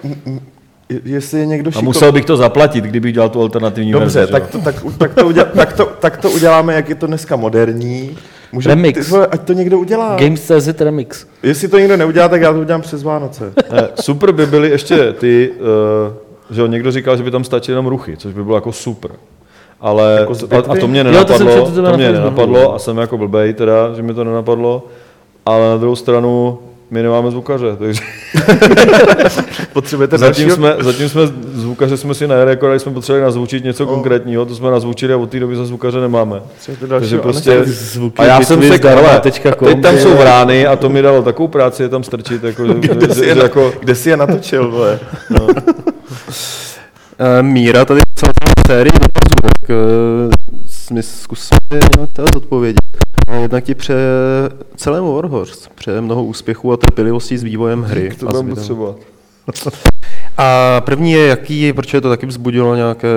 jestli je někdo A šikovný... musel bych to zaplatit, kdybych dělal tu alternativní Dobře, verzi. tak to, tak, tak, to uděla, tak, to, tak to uděláme, jak je to dneska moderní. Může, Remix. Ty, vole, ať to někdo udělá. Games.cz Remix. Jestli to někdo neudělá, tak já to udělám přes Vánoce. Ne, super by byly ještě ty, uh, že jo, někdo říkal, že by tam stačily jenom ruchy, což by bylo jako super. Ale Jako a, a to mě Jo, to nenapadlo, četl to, na mě nenapadlo a jsem jako blbej teda, že mi to nenapadlo, ale na druhou stranu my nemáme zvukaře, takže Potřebujete zatím dalšího? jsme, zatím jsme zvukaře jsme si nerekordovali, jsme potřebovali nazvučit něco konkrétního, to jsme nazvučili a od té doby za zvukaře nemáme. Takže prostě, Zvuky a já jsem tečka com, teď tam jsou vrány a to mi dalo takovou práci je tam strčit, jako, Kde že, že, na, jako, kde si je natočil, vole? Eh, Míra tady psal celou sérii dotazů, tak eh, my zkusíme nějak teda zodpovědět. A jednak ti přeje celému Warhorse, přeje mnoho úspěchů a trpělivosti s vývojem hry. to a s budeme videem. potřebovat. A první je, jaký, protože to taky vzbudilo nějaké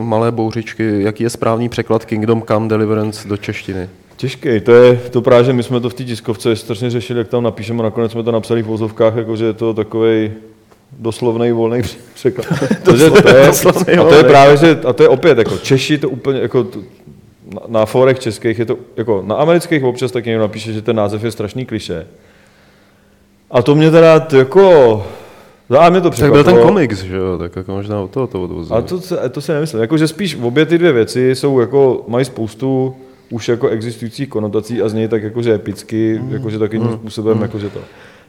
malé bouřičky, jaký je správný překlad Kingdom Come Deliverance do češtiny? Těžký, to je to právě, že my jsme to v té tiskovce strašně řešili, jak tam napíšeme, nakonec jsme to napsali v vozovkách, jakože je to takový doslovný volný překlad. Takže to je, a to je právě, že, a to je opět, jako Češi to úplně, jako to, na, na forech českých je to, jako na amerických občas taky někdo napíše, že ten název je strašný kliše. A to mě teda jako, za mě to Tak byl ten překvapilo. komiks, že jo, tak jako možná od toho to odvozuje. A to, se- to si nemyslím. Jako, že spíš obě ty dvě věci jsou jako, mají spoustu už jako existujících konotací a znějí tak jakože epicky, Mm. jakože takovým způsobem, jakože to.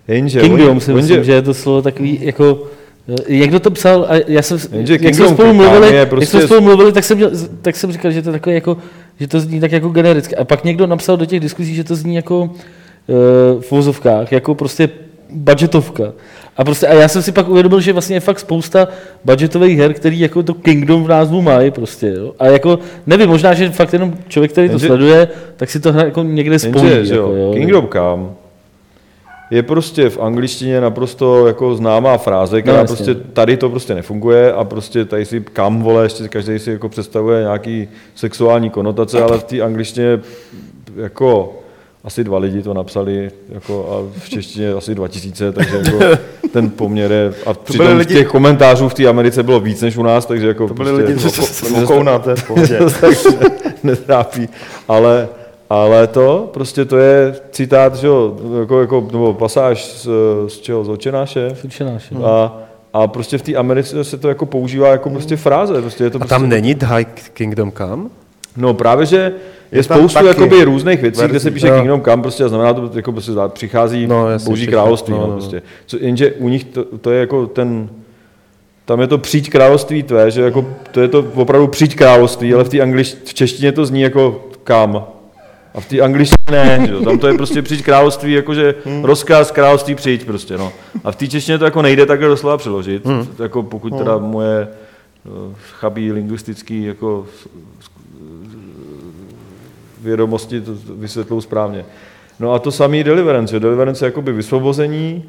Jenže, Kingdom oni- si myslím, že je to slovo takový jako eh, jak kdo to psal, a já jsem, Jenže jak Kingdom jsme spolu mluvili, jak prostě- jsme spolu mluvili, tak jsem, měl, tak jsem říkal, že to je takové jako, že to zní tak jako genericky. A pak někdo napsal do těch diskuzí, že to zní jako uh, v vozovkách, jako prostě budgetovka. A, prostě, a já jsem si pak uvědomil, že vlastně je fakt spousta budgetových her, který jako to Kingdom v názvu mají prostě. Jo? A jako, nevím, možná, že fakt jenom člověk, který to Jenže- sleduje, tak si to hra jako někde spojí. Jenže, že jako, jo. Kingdom Come je prostě v angličtině naprosto jako známá fráze, která No, prostě tady to prostě nefunguje a prostě tady si kam vole, ještě každý si jako představuje nějaký sexuální konotace, ale v té angličtině jako asi dva lidi to napsali jako a v češtině asi 2000, takže jako ten poměr je, a přitom lidi... lidi- těch komentářů v té Americe bylo víc než u nás, takže jako To byli lidi prostě, s rukou na té v pohodě. takže netrápí, ale, ale to, prostě to je citát, že jo, jako, jako, nebo pasáž z, z čeho, z očenáše Sučenáš, jo. a, a prostě v té Americe se to jako používá jako prostě fráze, prostě je to A prostě, tam není High Kingdom Come? No právě, že je, Je spoustu taky jakoby různých věcí, kde se píše Jo. Kingdom Come, prostě a znamená to, jako prostě přichází No, no, jasně, boží království, no, no, no. prostě. Co, jenže u nich to, to, je jako ten, tam je to přijď království tvé, že jako, to je to opravdu přijď království, ale v té anglič, v češtině to zní jako kam. A v té angličtině ne, jo? tam to je prostě přijď království, jakože rozkaz království přijď prostě, no. A v té češtině to jako nejde takhle doslova přeložit, jako pokud teda moje eh, chabý lingvistický jako vědomosti to vysvětlou správně. No a to samý Deliverance. jo. Deliverance je jakoby vysvobození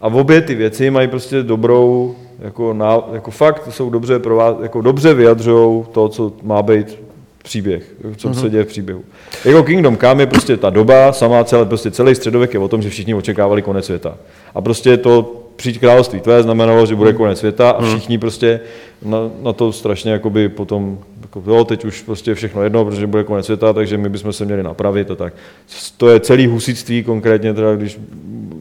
a obě ty věci mají prostě dobrou, jako, ná, jako fakt jsou dobře, prová, jako dobře vyjadřují to, co má být příběh, co se děje v příběhu. Jako Kingdom Come je prostě ta doba, sama celé, prostě celý středověk je o tom, že všichni očekávali konec světa. A prostě to přijď království tvé znamenalo, že bude konec světa a všichni prostě na, na to strašně jakoby potom, jako, jo, teď už prostě všechno jedno, protože bude konec světa, takže my bychom se měli napravit a tak. To je celý husitství konkrétně, teda, když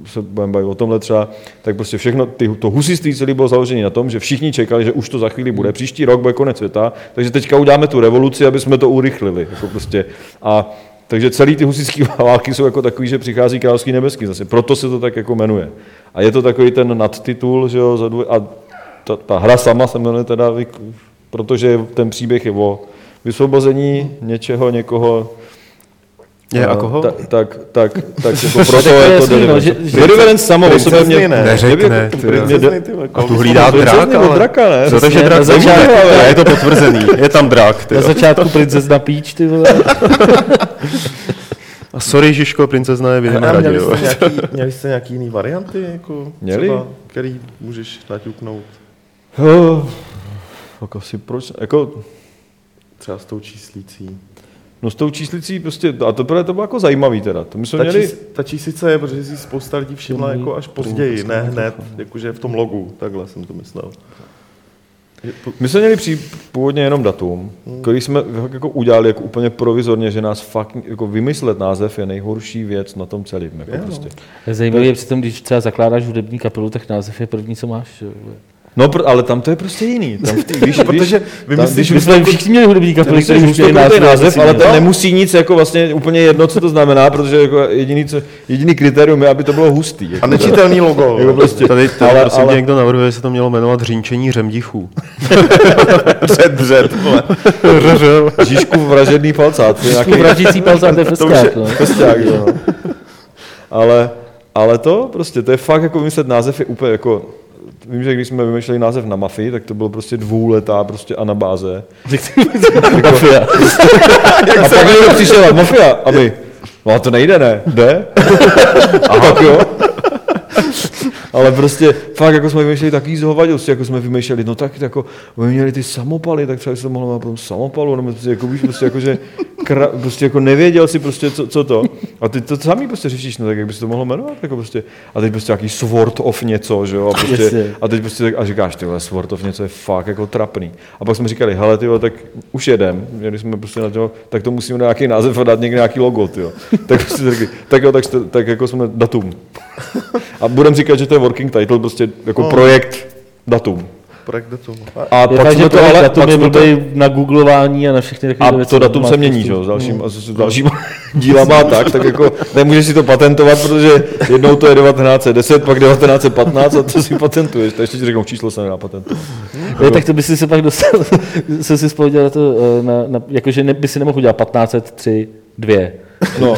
se budeme bavit o tomhle třeba, tak prostě všechno, ty, to husitství celé bylo založené na tom, že všichni čekali, že už to za chvíli bude, příští rok bude konec světa, takže teďka uděláme tu revoluci, aby jsme to urychlili. Jako prostě. A takže celý ty husické války jsou jako takový, že přichází královský nebeský zase. Proto se to tak jako jmenuje. A je to takový ten nadtitul, že jo, a ta, ta hra sama se jmenuje teda, protože ten příběh je o vysvobození něčeho, někoho, Je, a koho? Ta, tak, tak, tak jako proto to je to no, Deliverance. Deliverance samo o sobě mě... ne. Neřekne, A tu hlídá drak, ale... draka, ne? Co to, že Přesně, drak? Je to potvrzený, je tam drak, ty Na začátku princezna Peach, ty vole. A sorry, Žižko, princezna je v jiném A hradě, měli jste, nějaký, měli jste nějaký jiný varianty, jako Měli? třeba, který můžeš naťuknout? Oh, jako si proč, jako, Třeba s tou číslící. no s tou číslicí prostě, a to, to bylo jako zajímavý teda, to my jsme Ta, měli, čís, ta číslice je, protože si spousta lidí všimla jako až později, ne hned, jakože v tom logu, takhle jsem to myslel. My jsme měli při, původně jenom datum, který jsme jako udělali jako úplně provizorně, že nás fakt, jako vymyslet název je nejhorší věc na tom celém, jako Je, prostě. Je zajímavé, je přitom, když třeba zakládáš hudební kapelu, tak název je první, co máš. Že. No, pr- ale tam to je prostě jiný. Tam v tý, víš, No, protože vy tam, když My jsme všichni měli hudební kapely, že už to měli název, název, ale no. nemusí nic jako vlastně úplně jedno, co to znamená, protože jako jediný, co, jediný kritérium je, aby to bylo hustý. Jako, A nečitelný logo. jako prostě, Tady, tady ale, prosím ale, někdo navrhuje, že se to mělo jmenovat Řínčení řemdichů. Dřet, dřet, vole. Žižku vražedný palcát. to Jako nějaký- vražící palcát, to je To festák. Pesták, jo, ale, ale to prostě, to je fakt jako vymyslet název je úplně jako, vím, že když jsme vymýšleli název na mafii, tak to bylo prostě dvouletá prostě anabáze. Mafia. A pak někdo přišel mafia a my, no a to nejde, ne? Jde? A tak jo. Ale prostě fakt jako jsme vymýšleli takový zhovadělství, jako jsme vymýšleli, no tak jako, my měli ty samopaly, tak třeba to mohlo jmenovat potom samopalu, nebo prostě jako víš, prostě jako, že kra, prostě jako nevěděl si prostě, co, co to. A ty to samý prostě řešíš, no tak jak by se to mohlo jmenovat, jako prostě, a teď prostě nějaký sword of něco, že jo, a prostě, a teď prostě tak, a říkáš, ty vole, sword of něco je fakt jako trapný. A pak jsme říkali, hele, ty vole, tak už jedem, měli jsme prostě na to, tak to musíme dát nějaký název a dát někde nějaký logo, ty jo. Tak prostě řekli, tak jo, tak, tak jako jsme datum. A budeme říkat, že to je working title, prostě jako No. projekt datum. Projekt datum. A Je pak jsme že to ale, datum pak je to, na googlování a na všechny takové a věci. to datum se mění, spoustu- že jo, s dalším, a s dalším dílama a tak, tak jako nemůžeš si to patentovat, protože jednou to je 1910, pak 1915 a to si patentuješ, to ještě ti řeknou, číslo se nedá patentovat. Ne, tak to by si se pak dostal, jsem si vzpomněl na to, eh, na, na, jakože ne, by si nemohl udělat 1503 dvě. No,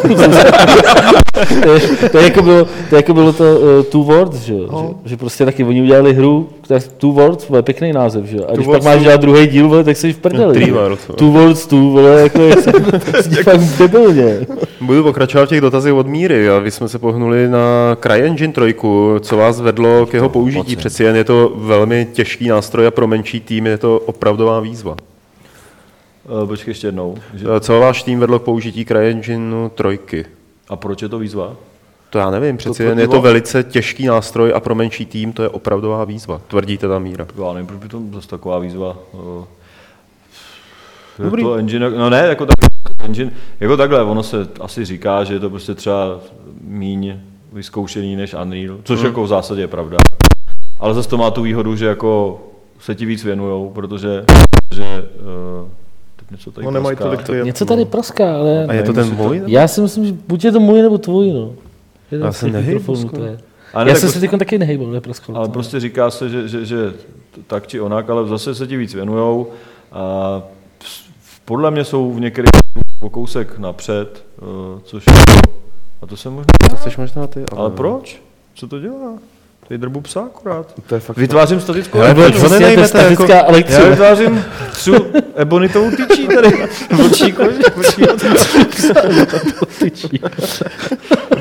to, je, to, je jako bylo, to je jako bylo to uh, Two Words, že, jo? No. že, že, prostě taky oni udělali hru, tak Two Words, vole, pěkný název, že jo? A když pak máš dělat druhý díl, vole, tak jsi v prdeli. Three? Words, no. Two Words, two, vole, jako je zní fakt debilně. Budu pokračovat v těch dotazech od Míry a vy jsme se pohnuli na CryEngine 3. Co vás vedlo k jeho použití? Přeci jen je to velmi těžký nástroj a pro menší tým je to opravdová výzva. Eh, počkej ještě jednou. Že, Co váš tým vedlo k použití CryEngineu 3? a proč je to výzva? To já nevím, přeci To jen je to velice těžký nástroj a pro menší tým to je opravdová výzva, tvrdí teda Míra. Já nevím, proč by to zase taková výzva. eh, Dobrý. to engine, no ne, jako, tak, engine, jako takhle, ono se asi říká, že je to prostě třeba míň vyzkoušený než Unreal, což Hmm. jako v zásadě je pravda. Ale zase to má tu výhodu, že jako se ti víc věnujou, protože že, uh, teď něco tady No nemají tolik klientů. Něco tady praská, ale A je to ten to- můj? já si myslím, že buď je to můj nebo tvůj, no. Já z se těch nehejbu mikrofonů skoro. to je. A ne, Já tak jsem prostě- se teď taky nehejbal, nepraskal. Ale prostě říká se, že, že, že tak či onak, ale zase se ti víc věnujou. A podle mě jsou v některých o kousek napřed, eh, což a to se možná... To možná ty? Ale proč? Co to dělá? Tady drbu psa akorát. To je fakt Vytvářím statickou ho Přesně, to je jako- statická Já elektřina. vytvářím třu ebonitovou tyčí tady. Vlčí koži.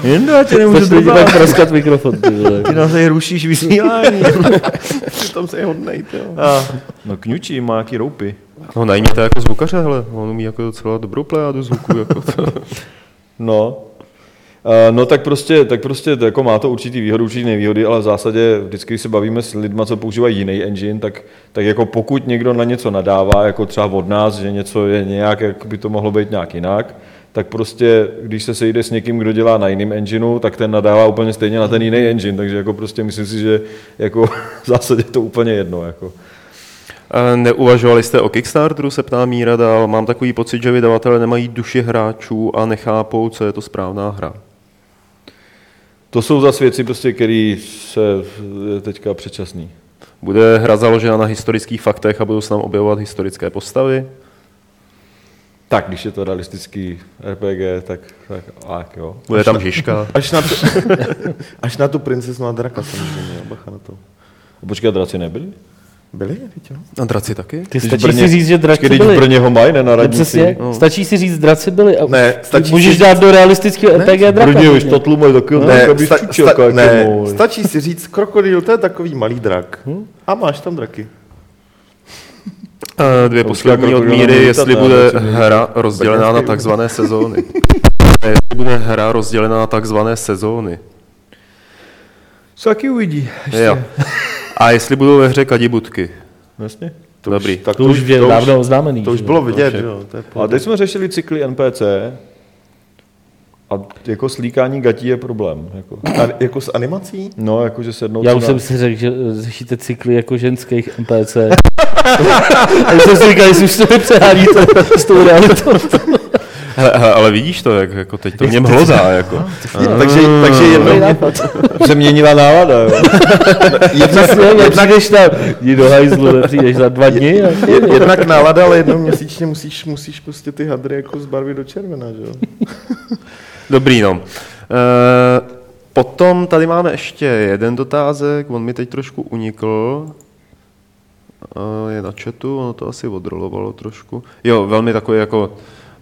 Jen já tě nemůžu drbat. tak praskat mikrofon, ty vole. Ty nás tady rušíš vysílání. tam se je hodnej, no kňučí, má nějaký roupy. No najměte jako zvukaře, hele, on umí jako docela dobrou plejádu zvuku. Jako to. No, No tak prostě, tak prostě to jako má to určitý výhody, určitý nevýhody, ale v zásadě vždycky, když se bavíme s lidmi, co používají jiný engine, tak, tak jako pokud někdo na něco nadává, jako třeba od nás, že něco je nějak, jak by to mohlo být nějak jinak, tak prostě, když se sejde s někým, kdo dělá na jiném engineu, tak ten nadává úplně stejně na ten jiný engine, takže jako prostě myslím si, že jako v zásadě to úplně jedno. Jako. A Neuvažovali jste o Kickstarteru, se ptá Míra dál. Mám takový pocit, že vydavatelé nemají duši hráčů a nechápou, co je to správná hra. To jsou zase věci, prostě, které se teďka předčasný. Bude hra založena na historických faktech a budou se tam objevovat historické postavy. Tak, když je to realistický RPG, tak, tak tak jo. Bude tam Žižka. Až na, tu, až na tu princeznu a draka samozřejmě, bacha na to. Počkej, draci nebyli? Byli? A draci taky? Ty Když stačí Brně- si říct, že draci Počkej, teď v byli. Brně ho mají, ne na Ne, radnici. Přesně, stačí si říct, draci byli. A Ne, stačí můžeš si- dát do realistického RPG draka. Brně už to mají taky no, Ne, ne, sta, čučelka, sta, jako ne stačí si říct, krokodýl, to je takový malý drak. A máš tam draky. A Dvě To už poslední jako od Míry, jestli bude hra rozdělená na takzvané sezóny. Jestli bude hra rozdělená na takzvané sezóny. Co taky uvidí. Jo. A jestli budou ve hře kadibutky. Jasně. To Dobrý. Už, tak To už je to dávno oznámený. To už že? bylo vidět, je- jo. To je A teď jsme řešili cykly NPC. A jako slíkání gatí je problém. Jako. A, jako s animací? No, jakože sednout Já si už na... jsem si řekl, že řešíte cykly jako ženských MPC. A já jsem si říkal, jestli už to nepřeháníte s tou realitou. Hele, ale vidíš to, jak jako teď to v něm hlodá. Jako. takže, takže jednou Dobrý mě, nápad. se měnila nálada. Jo. Přesně, nepřijdeš tam, jdi do hajzlu, nepřijdeš za dva dny. Jednak nálada, ale jednou měsíčně musíš, musíš prostě ty hadry jako zbarvit do červena, že jo? Dobrý, no. E, potom tady máme ještě jeden dotázek, on mi teď trošku unikl. E, je na chatu, ono to asi odrolovalo trošku. Jo, velmi takový jako,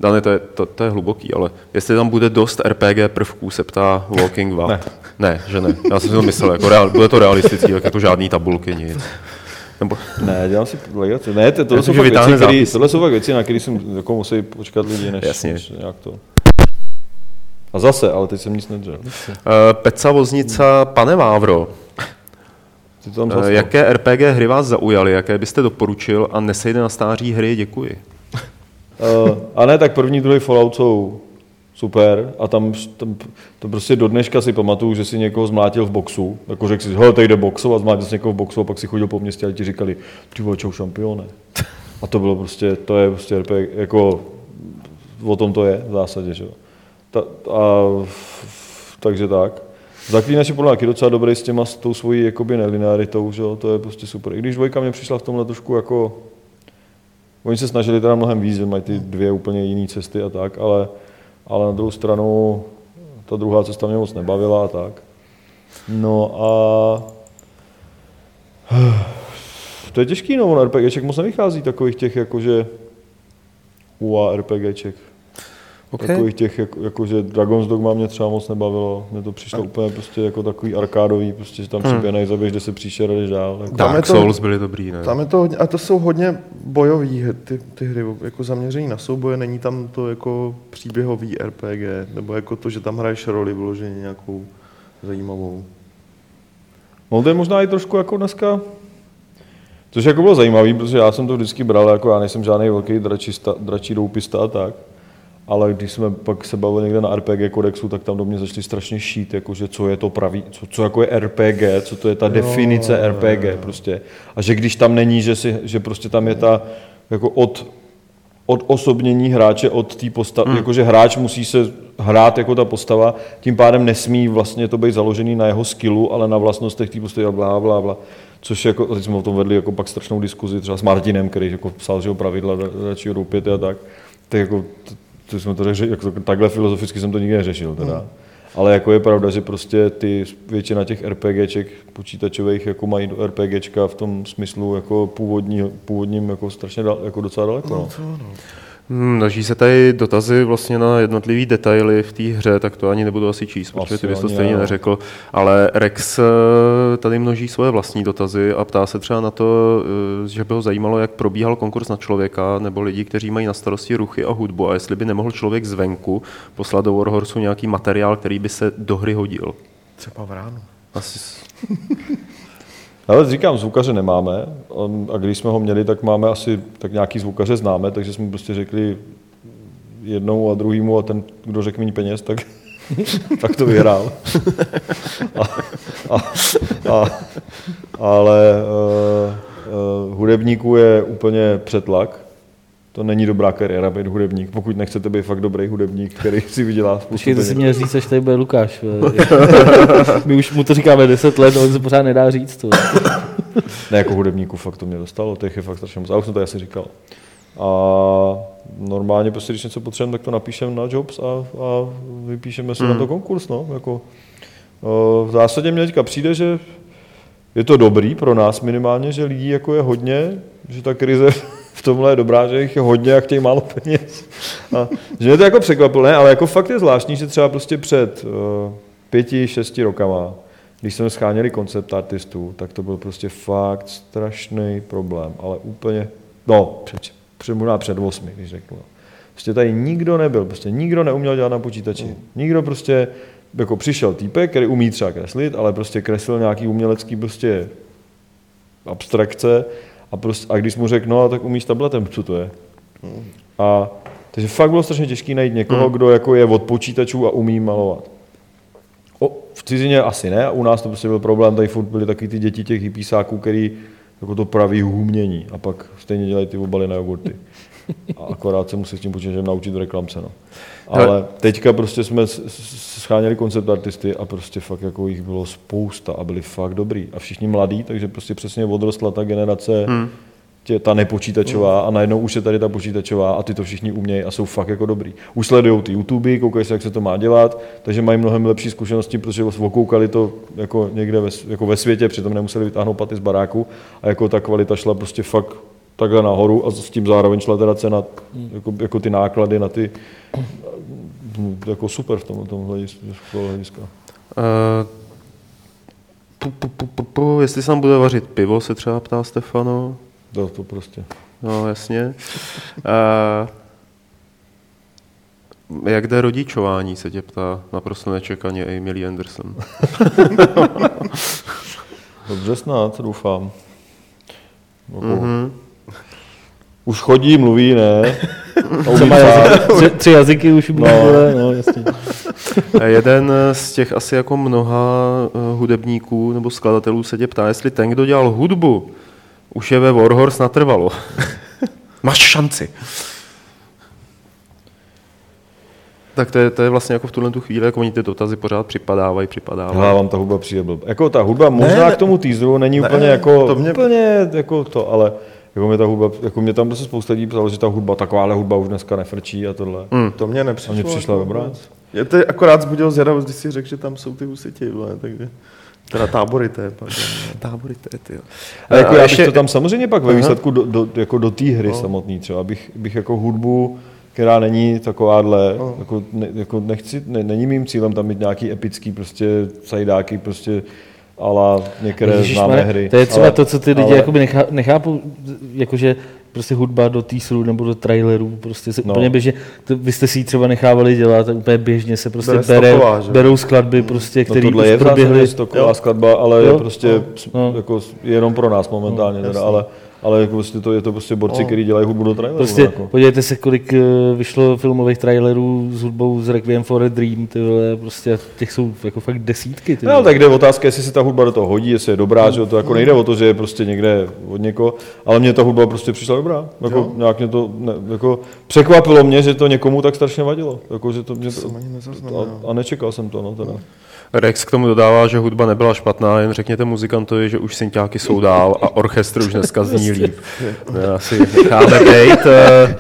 Dane, to je, to, to je hluboký, ale jestli tam bude dost RPG prvků, se ptá Walking Wap. Ne. ne, že ne. Já jsem si to myslel, jako real, bude to realistický, tak jako žádný tabulky, nic. Nebo, Ne, dělám si legraci. Ne, to, tohle, Myslím, jsou fakt věci, který, tohle jsou fakt věci, na které si jako musí počkat lidi, než, Jasně. než nějak to. A zase, ale teď jsem nic nedřel. uh, Peca Voznica, pane Vávro, Ty to tam uh, jaké RPG hry vás zaujaly, jaké byste doporučil a nesejde na stáří hry, děkuji. Uh, a ne, tak první, druhý Fallout jsou super a tam, tam to prostě do dneška si pamatuju, že si někoho zmlátil v boxu, jako řekl si, hele, tady jde boxovat, zmlátil si někoho v boxu a pak si chodil po městě a ti říkali, ty vole, čau šampione. A to bylo prostě, to je prostě RPG, jako o tom to je v zásadě, že jo. Ta, a, takže tak. Zaklínač je podle mě docela dobrý s těma, s tou svojí jakoby nelinearitou, že jo, to je prostě super. I když dvojka mě přišla v tomhle trošku jako, Oni se snažili teda mnohem víc, že mají ty dvě úplně jiné cesty a tak, ale, ale na druhou stranu ta druhá cesta mě moc nebavila a tak. No a to je těžký, no, on RPGček moc nevychází takových těch jakože UA RPGček. Okay. Takových těch, jako, jakože Dragon's Dogma mě třeba moc nebavilo. Mně to přišlo úplně prostě jako takový arkádový, prostě, že tam Hmm. přiběhnej, zabiješ 10 příšer a jdeš dál. Jako. Tam Dark to- Souls byly dobrý, ne? Tam je to hodně, a to jsou hodně bojový ty, ty hry, jako zaměření na souboje, není tam to jako příběhový RPG, nebo jako to, že tam hraješ roli vyloženě nějakou zajímavou. No to je možná i trošku jako dneska, což jako bylo zajímavé, protože já jsem to vždycky bral, jako já nejsem žádný velký dračista, dračí doupista a tak, ale když jsme pak se bavili někde na RPG kodexu, tak tam do mě začali strašně šít, jakože co je to pravý, co, co jako je RPG, co to je ta definice RPG prostě. A že když tam není, že, si, že prostě tam je ta jako od, od osobnění hráče od té postavy, hmm. jakože hráč musí se hrát jako ta postava, tím pádem nesmí vlastně to být založený na jeho skillu, ale na vlastnostech té postavy a blá, blá, blá. Což jako, teď jsme o tom vedli jako pak strašnou diskuzi třeba s Martinem, který jako psal, že jo, pravidla radši roupět a tak. Tak jako, to, jsme to řešili, jako takhle filozoficky jsem to nikdy neřešil teda. Hmm. Ale jako je pravda, že prostě ty většina těch RPGček počítačových jako mají do RPGčka v tom smyslu jako původní, původním jako strašně dal, jako docela daleko. No. Hmm, Množí se tady dotazy vlastně na jednotlivé detaily v té hře, tak to ani nebudu asi číst, protože ty bys to stejně ne, no. neřekl. Ale Rex eh, tady množí svoje vlastní dotazy a ptá se třeba na to, eh, že by ho zajímalo, jak probíhal konkurs na člověka nebo lidi, kteří mají na starosti ruchy a hudbu a jestli by nemohl člověk zvenku poslat do Warhorsu nějaký materiál, který by se do hry hodil. Třeba v ránu. Asi Ale říkám, zvukaře nemáme On- a když jsme ho měli, tak máme asi, tak nějaký zvukaře známe, takže jsme prostě řekli jednou a druhýmu a ten, kdo řekl méně peněz, tak, tak to vyhrál. A, a, a, ale uh, uh, hudebníků je úplně přetlak. To není dobrá kariéra být hudebník, pokud nechcete být fakt dobrý hudebník, který si vydělá spoustu Počkej, to si měl říct, až tady bude Lukáš. My už mu to říkáme 10 let, on se pořád nedá říct to. Ne, jako hudebníků fakt to mě dostalo, těch je fakt strašně moc. A už jsem to asi říkal. A normálně prostě, když něco potřebujeme, tak to napíšeme na Jobs a, a vypíšeme si hmm. na to konkurs. No. Jako, o, v zásadě mě teďka přijde, že je to dobrý pro nás minimálně, že lidí jako je hodně, že ta krize v tomhle je dobrá, že jich je hodně a chtějí málo peněz. A, že mě to jako překvapilo, ne, ale jako fakt je zvláštní, že třeba prostě před uh, pěti, šesti rokama, když jsme scháněli koncept artistů, tak to byl prostě fakt strašný problém, ale úplně, no, před, před, možná před osmi, když řeknu. Prostě tady nikdo nebyl, prostě nikdo neuměl dělat na počítači. Nikdo prostě, jako přišel týpek, který umí třeba kreslit, ale prostě kreslil nějaký umělecký prostě abstrakce a, prostě, a když mu řekl, no tak umíš tabletem, co to je? A Takže fakt bylo strašně těžké najít někoho, kdo jako je od počítačů a umí malovat. O, v cizině asi ne, a u nás to prostě byl problém, tady furt byly taky ty děti těch hypísáků, který jako to praví humění a pak stejně dělají ty obaly na jogurty. A akorát se musí s tím počítačem naučit v reklamce. No. Ale teďka prostě jsme scháněli koncept artisty a prostě fakt jako jich bylo spousta a byli fakt dobrý. A všichni mladí, takže prostě přesně odrostla ta generace, hmm. tě, ta nepočítačová a najednou už je tady ta počítačová a ty to všichni umějí a jsou fakt jako dobrý. Už sledují ty YouTube, koukají se, jak se to má dělat, takže mají mnohem lepší zkušenosti, protože okoukali to jako někde ve, jako ve světě, přitom nemuseli vytáhnout paty z baráku a jako ta kvalita šla prostě fakt takhle nahoru a s tím zároveň šla teda cena, jako, jako ty náklady na ty, no, jako super v tom, tom hlediska. Uh, pu, pu, pu, pu, pu, jestli se tam bude vařit pivo, se třeba ptá Stefano. To, to prostě. No, jasně. Uh, jak jde rodičování, se tě ptá naprosto nečekaně Lee Anderson. Dobře snad, doufám. Jako, Mhm. Už chodí, mluví, ne? Umí Co má psát. jazyk, tři, tři jazyky už umí, No. no. no jasně. A jeden z těch asi jako mnoha eh, hudebníků nebo skladatelů se tě ptá, jestli ten, kdo dělal hudbu, už je ve Warhorse natrvalo. Máš šanci. Tak to je, to je vlastně jako v tuhle tu chvíli, jako oni ty dotazy pořád připadávají, připadávají. Hele, vám ta hudba přijde blb. Jako ta hudba možná ne. k tomu teaseru není Ne, úplně ne, jako, to mě- úplně jako to, ale jako mě ta hudba, jako mě tam prostě spousta lidí psalo, že ta hudba, takováhle hudba už dneska nefrčí a tohle. Mm. To mě nepřišlo. A mně přišla jako dobrá. Mě to akorát zbudilo zvědavost, když si řekl, že tam jsou ty husiti, vole, takže... Teda tábory, to je pardon. Tábory, to je ty. jo. A jako A já ještě- bych to tam samozřejmě pak ve výsledku do, do, jako do té hry no. samotný třeba, bych, bych jako hudbu, která není takováhle, No. jako, ne, jako nechci, ne, není mým cílem tam mít nějaký epický prostě sajdáky, prostě ala některé Ježišmarja, známé hry. To je třeba ale, to, co ty lidi ale- jakoby nechá, nechápou, jakože prostě hudba do teaserů nebo do trailerů, prostě se No. úplně běžně, to, vy jste si ji třeba nechávali dělat a úplně běžně se prostě Bere bere, stoková, že? berou skladby, prostě, No které tohle je proběhly. stoková Jo. skladba, ale Jo. je prostě No. jako jenom pro nás momentálně, No, teda, ale, ale jako prostě to, je to prostě borci, No. kteří dělají hudbu do traileru. Prostě jako. podívejte se, kolik eh, vyšlo filmových trailerů s hudbou z Requiem for a Dream, ty vole, prostě těch jsou jako fakt desítky. Ty No, vole. tak jde otázka, jestli se ta hudba do toho hodí, jestli je dobrá, že jo, to jako nejde o to, že je prostě někde od někoho, ale mně ta hudba prostě přišla dobrá. Jako, Jo. nějak mě to, ne, jako, překvapilo mě, že to někomu tak strašně vadilo. Jako, že to, mě to, nezaznamenal. a, a, nečekal jsem to, no teda. Rex k tomu dodává, že hudba nebyla špatná, jen řekněte muzikantovi, že už synťáky jsou dál a orchestr už dneska zní líp. No, asi necháme být. Eh,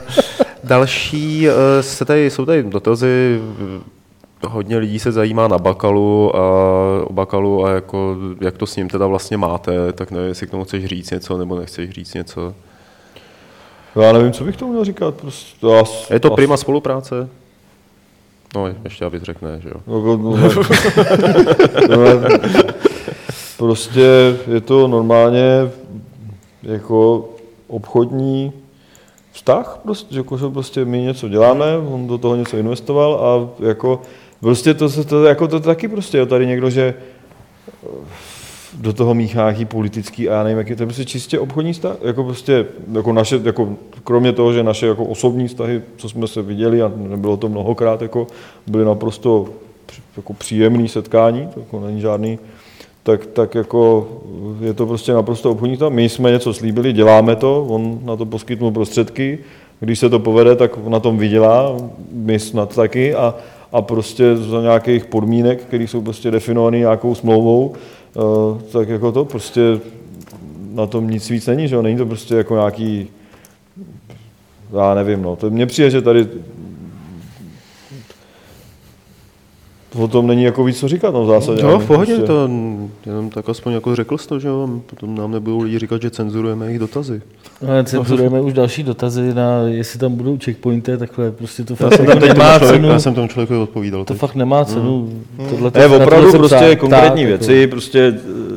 Další, eh, se tady, jsou tady dotazy, hodně lidí se zajímá na Bakalu a o Bakalu a jako, jak to s ním teda vlastně máte, tak nevím, jestli k tomu chceš říct něco nebo nechceš říct něco. Já nevím, co bych tomu měl říkat. Prostě, to as, Je to as- prima spolupráce? No, ještě abys řekne, že jo. Jako, no, ne, no, ne, prostě je to normálně jako obchodní vztah, prostě, jako, že prostě my něco děláme, on do toho něco investoval a jako prostě to, se- to, jako to taky prostě je tady někdo, že do toho míchá nějaký politický a já nevím, jak je to prostě čistě obchodní vztah, jako prostě, jako naše, jako kromě toho, že naše jako osobní vztahy, co jsme se viděli a nebylo to mnohokrát, jako byly naprosto jako příjemný setkání, to jako není žádný, tak, tak jako je to prostě naprosto obchodní vztah. My jsme něco slíbili, děláme to, on na to poskytnul prostředky, když se to povede, tak na tom vydělá, my snad taky a, a prostě za nějakých podmínek, které jsou prostě definované nějakou smlouvou, tak jako to prostě na tom nic víc není, že jo? Není to prostě jako nějaký, já nevím, no. To mně přijde, že tady o tom není jako víc co říkat, no v zásadě. Jo, ani v pohodě, prostě. to jenom tak aspoň jako řekl jsi to, že jo, potom nám nebudou lidi říkat, že cenzurujeme jejich dotazy. Ale cenzurujeme už další dotazy na, jestli tam budou checkpointy, takhle prostě to fakt jako nemá tomu člověku, cenu. já jsem tomu člověku odpovídal. To teď. fakt nemá cenu. Tohle Ne, na opravdu prostě ptát- konkrétní ptát, věci, jako. prostě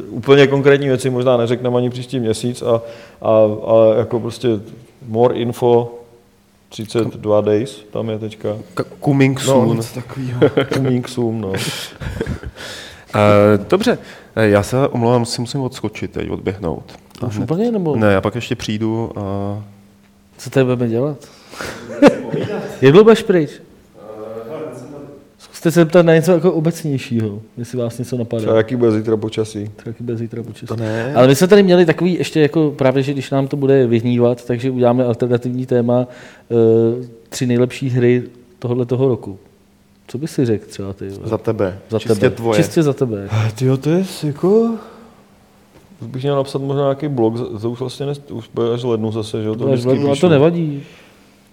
uh, úplně konkrétní věci možná neřekneme ani příští měsíc, a, a, ale jako prostě more info 32 days, tam je teďka. K- Coming No, soon. něco takového. Coming soon, no. Eh, Dobře, eh, já se omlouvám, si musím odskočit teď, odběhnout. Už úplně, nebo Ne, já pak ještě přijdu a co tady budeme dělat? Jak dlouho budeš pryč? Zkuste se zeptat na něco jako obecnějšího, jestli vás něco napadá. Třeba jaký bude zítra počasí. Taky bez zítra počasí. To ne. Ale my jsme tady měli takový ještě jako právě, že když nám to bude vyhnívat, takže uděláme alternativní téma uh, tři nejlepší hry tohohle toho roku. Co bys si řekl třeba ty? Za tebe. za Čistě tebe. tvoje. Čistě za tebe. Ty to je jako... Už bych měl napsat možná nějaký blog, to už vlastně ne, už bude až lednu zase, že jo? To, to, píšu. to nevadí.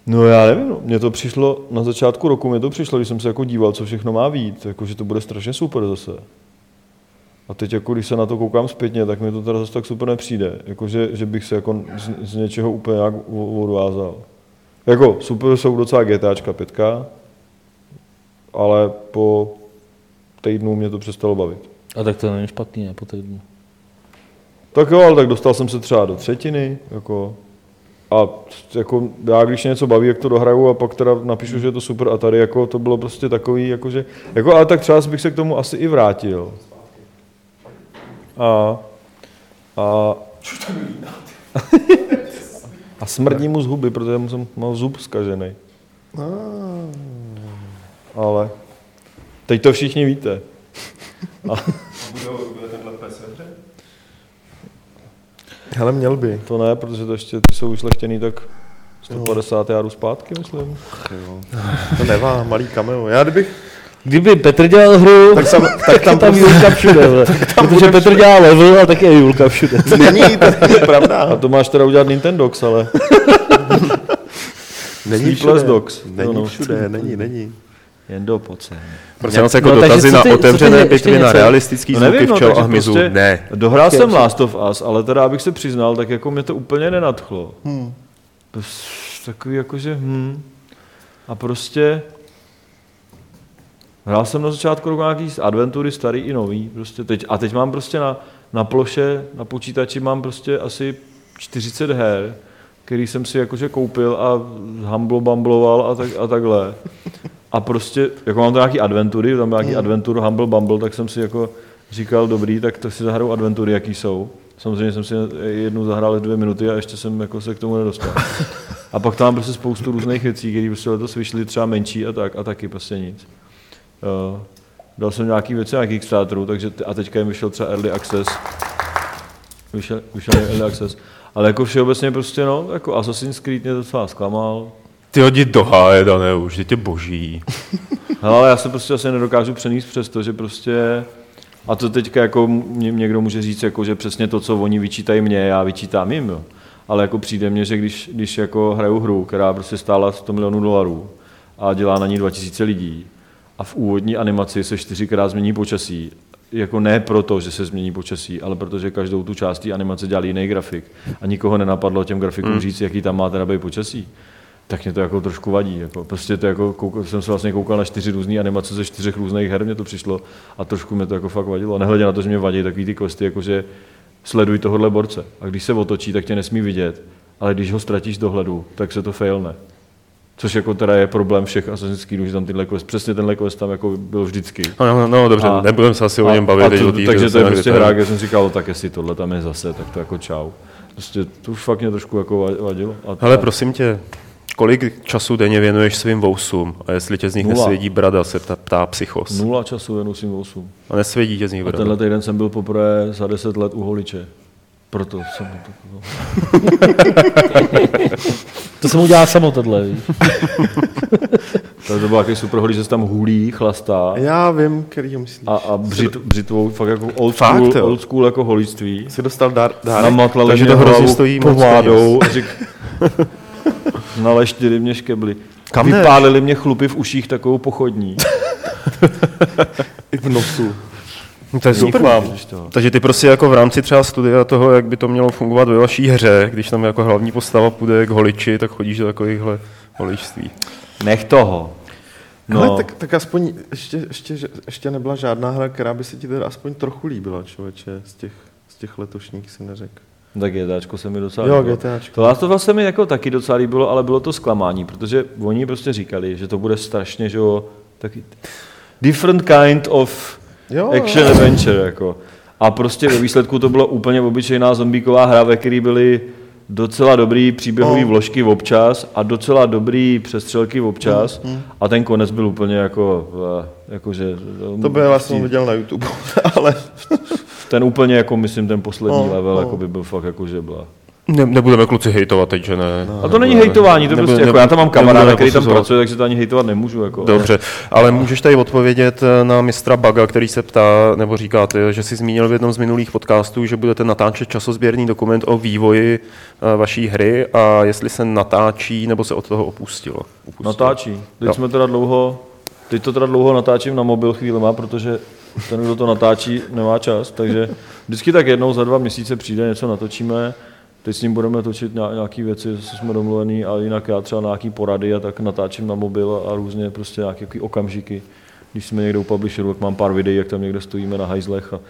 No já nevím, no. mně to přišlo, na začátku roku mi to přišlo, když jsem se jako díval, co všechno má být, jako, že to bude strašně super zase. A teď jako, když se na to koukám zpětně, tak mi to teda zase tak super nepřijde, jako, že, že bych se jako z, z něčeho úplně nějak odvázal. Jako super jsou docela GTAčka 5, ale po týdnu mě to přestalo bavit. A tak to není špatný, ne, po týdnu. Tak jo, ale tak dostal jsem se třeba do třetiny, jako, a jako já když mě něco baví, jak to dohraju a pak teda napíšu, že je to super a tady jako to bylo prostě takový, jakože, jako ale tak třeba bych se k tomu asi i vrátil. A, a, a smrdí mu z huby, protože mu jsem mal zub zkažený. Ale teď to všichni víte. Hele, měl by. To ne, protože to ještě ty jsou vyšlechtěný tak 150 járů zpátky, myslím. To nevá, malý cameo. Já kdybych, Kdyby Petr dělal hru, tak, sam, tak tam, tam Julka všude. vole. Protože Petr dělá level a taky je Julka všude. není, to není A pravda. to máš teda udělat Nintendox, ale Není Sleepless všude. Dogs. Není No, no. všude, není, není. Jen do pocen. Prosím vás, jako No, takže dotazy na ty- ty otevřené bitvy na realistický zvuky včel a hmyzu. Ne. prostě Dohrál jsem Last of Us, ale teda, abych se přiznal, tak jako mě to úplně nenadchlo. Hmm. Takový jakože, hm. A prostě hrál jsem na začátku roku nějaký adventury starý i nový. Prostě teď, a teď mám prostě na, na ploše, na počítači mám prostě asi 40 her, který jsem si jakože koupil a humblo bumbloval a, tak, a takhle. A prostě, jako mám to nějaký adventury, tam byl nějaký adventur Humble Bumble, tak jsem si jako říkal, dobrý, tak to si zahraju adventury, jaký jsou. Samozřejmě jsem si jednu zahrál dvě minuty a ještě jsem jako se k tomu nedostal. A pak tam prostě spoustu různých věcí, které prostě letos vyšly třeba menší a tak, a taky prostě nic. Uh, dal jsem nějaký věci na Kickstarteru, takže t- a teďka jim vyšel třeba Early Access. Vyšel, vyšel Early Access. Ale jako všeobecně prostě no, jako Assassin's Creed mě docela zklamal. Ty hodit do háje, Dané, už je tě boží. Ale já se prostě asi nedokážu přenést přes to, že prostě a to teďka jako mě, někdo může říct, jako, že přesně to, co oni vyčítají mě, já vyčítám jim, jo. Ale jako přijde mně, že když, když jako hraju hru, která prostě stála 100 milionů dolarů a dělá na ní 2000 lidí a v úvodní animaci se čtyřikrát změní počasí, jako ne proto, že se změní počasí, ale protože každou tu část té animace dělal jiný grafik a nikoho nenapadlo těm grafikům říct, jaký tam má teda být počasí tak mě to jako trošku vadí. Jako. Prostě to jako, koukal, jsem se vlastně koukal na čtyři různé animace ze čtyřech různých her, mě to přišlo a trošku mě to jako fakt vadilo. Nehledě na to, že mě vadí takový ty questy, jako že sleduj tohohle borce a když se otočí, tak tě nesmí vidět, ale když ho ztratíš dohledu, tak se to failne. Což jako teda je problém všech Assassin's Creedů, že tam tyhle quest, přesně tenhle quest tam jako byl vždycky. No, no, no dobře, A- nebudeme se asi o něm A- bavit. a to, té takže to je prostě hra, kde jsem říkal, tak jestli tohle tam je zase, tak to jako čau. Prostě to už fakt mě trošku jako va- vadilo. A, Hele, a- prosím tě, kolik času denně věnuješ svým vousům? A jestli tě z nich Nula. nesvědí brada, se ptá, ptá psychos. Nula času jen musím 8. A nesvědí tě z nich A brada. tenhle týden jsem byl poprvé za 10 let u holiče. Proto jsem to. To jsem udělal samo tohle, víš. To byl takový super holíč, že se tam hulí, chlastá Já vím, který ho myslíš. a, a břit, břitvou, fakt jako old Fakt, school, jo? old school jako holíctví. Jsi dostal dár, dárek. Takže to hrozně stojí moc a naleštili mě škebly. Kam jdeš? Vypálili mě chlupy v uších takovou pochodní. I v nosu. No, to je super. To. Takže ty prostě jako v rámci třeba studia toho, jak by to mělo fungovat ve vaší hře, když tam jako hlavní postava půjde k holiči, tak chodíš do takovýchhle holičství. Nech toho. No. No, Ale tak, tak aspoň ještě, ještě, ještě nebyla žádná hra, která by se ti teda aspoň trochu líbila, člověče, z těch, z těch letošních si neřekl. Tak GTAčko se mi docela Jo, líbilo. GTAčko. To Last of Us se mi jako taky docela líbilo, ale bylo to zklamání, protože oni prostě říkali, že to bude strašně, že jo, taky different kind of Jo, action adventure, jako. A prostě ve výsledku to bylo úplně obyčejná zombíková hra, ve které byly docela dobrý příběhový No. vložky občas a docela dobrý přestřelky občas a ten konec byl úplně jako, eh, jakože... To by já jsem viděl na YouTube, ale Ten úplně jako, myslím, ten poslední No, level no. jako by byl fakt jako, že byla. Ne, nebudeme kluci hejtovat teď, že ne. A to není hejtování, to Nebu- prostě, nebu- jako já tam mám kamaráda, který tam pracuje, takže to ani hejtovat nemůžu. Jako. Dobře, ale můžeš tady odpovědět eh, na mistra Baga, který se ptá, nebo říkáte, že jsi zmínil v jednom z minulých podcastů, že budete natáčet časozběrný dokument o vývoji eh, vaší hry a jestli se natáčí, nebo se od toho opustilo. opustilo. Natáčí. Teď Jo. jsme teda dlouho, teď to teda dlouho natáčím na mobil chvílema, protože ten, kdo to natáčí, nemá čas, takže vždycky tak jednou za dva měsíce přijde, něco natočíme, teď s ním budeme točit ně- nějaké věci, co jsme domluvený, a jinak já třeba nějaký porady a tak natáčím na mobil a různě prostě nějaké okamžiky. Když jsme někde u publisheru, tak mám pár videí, jak tam někde stojíme na hajzlech a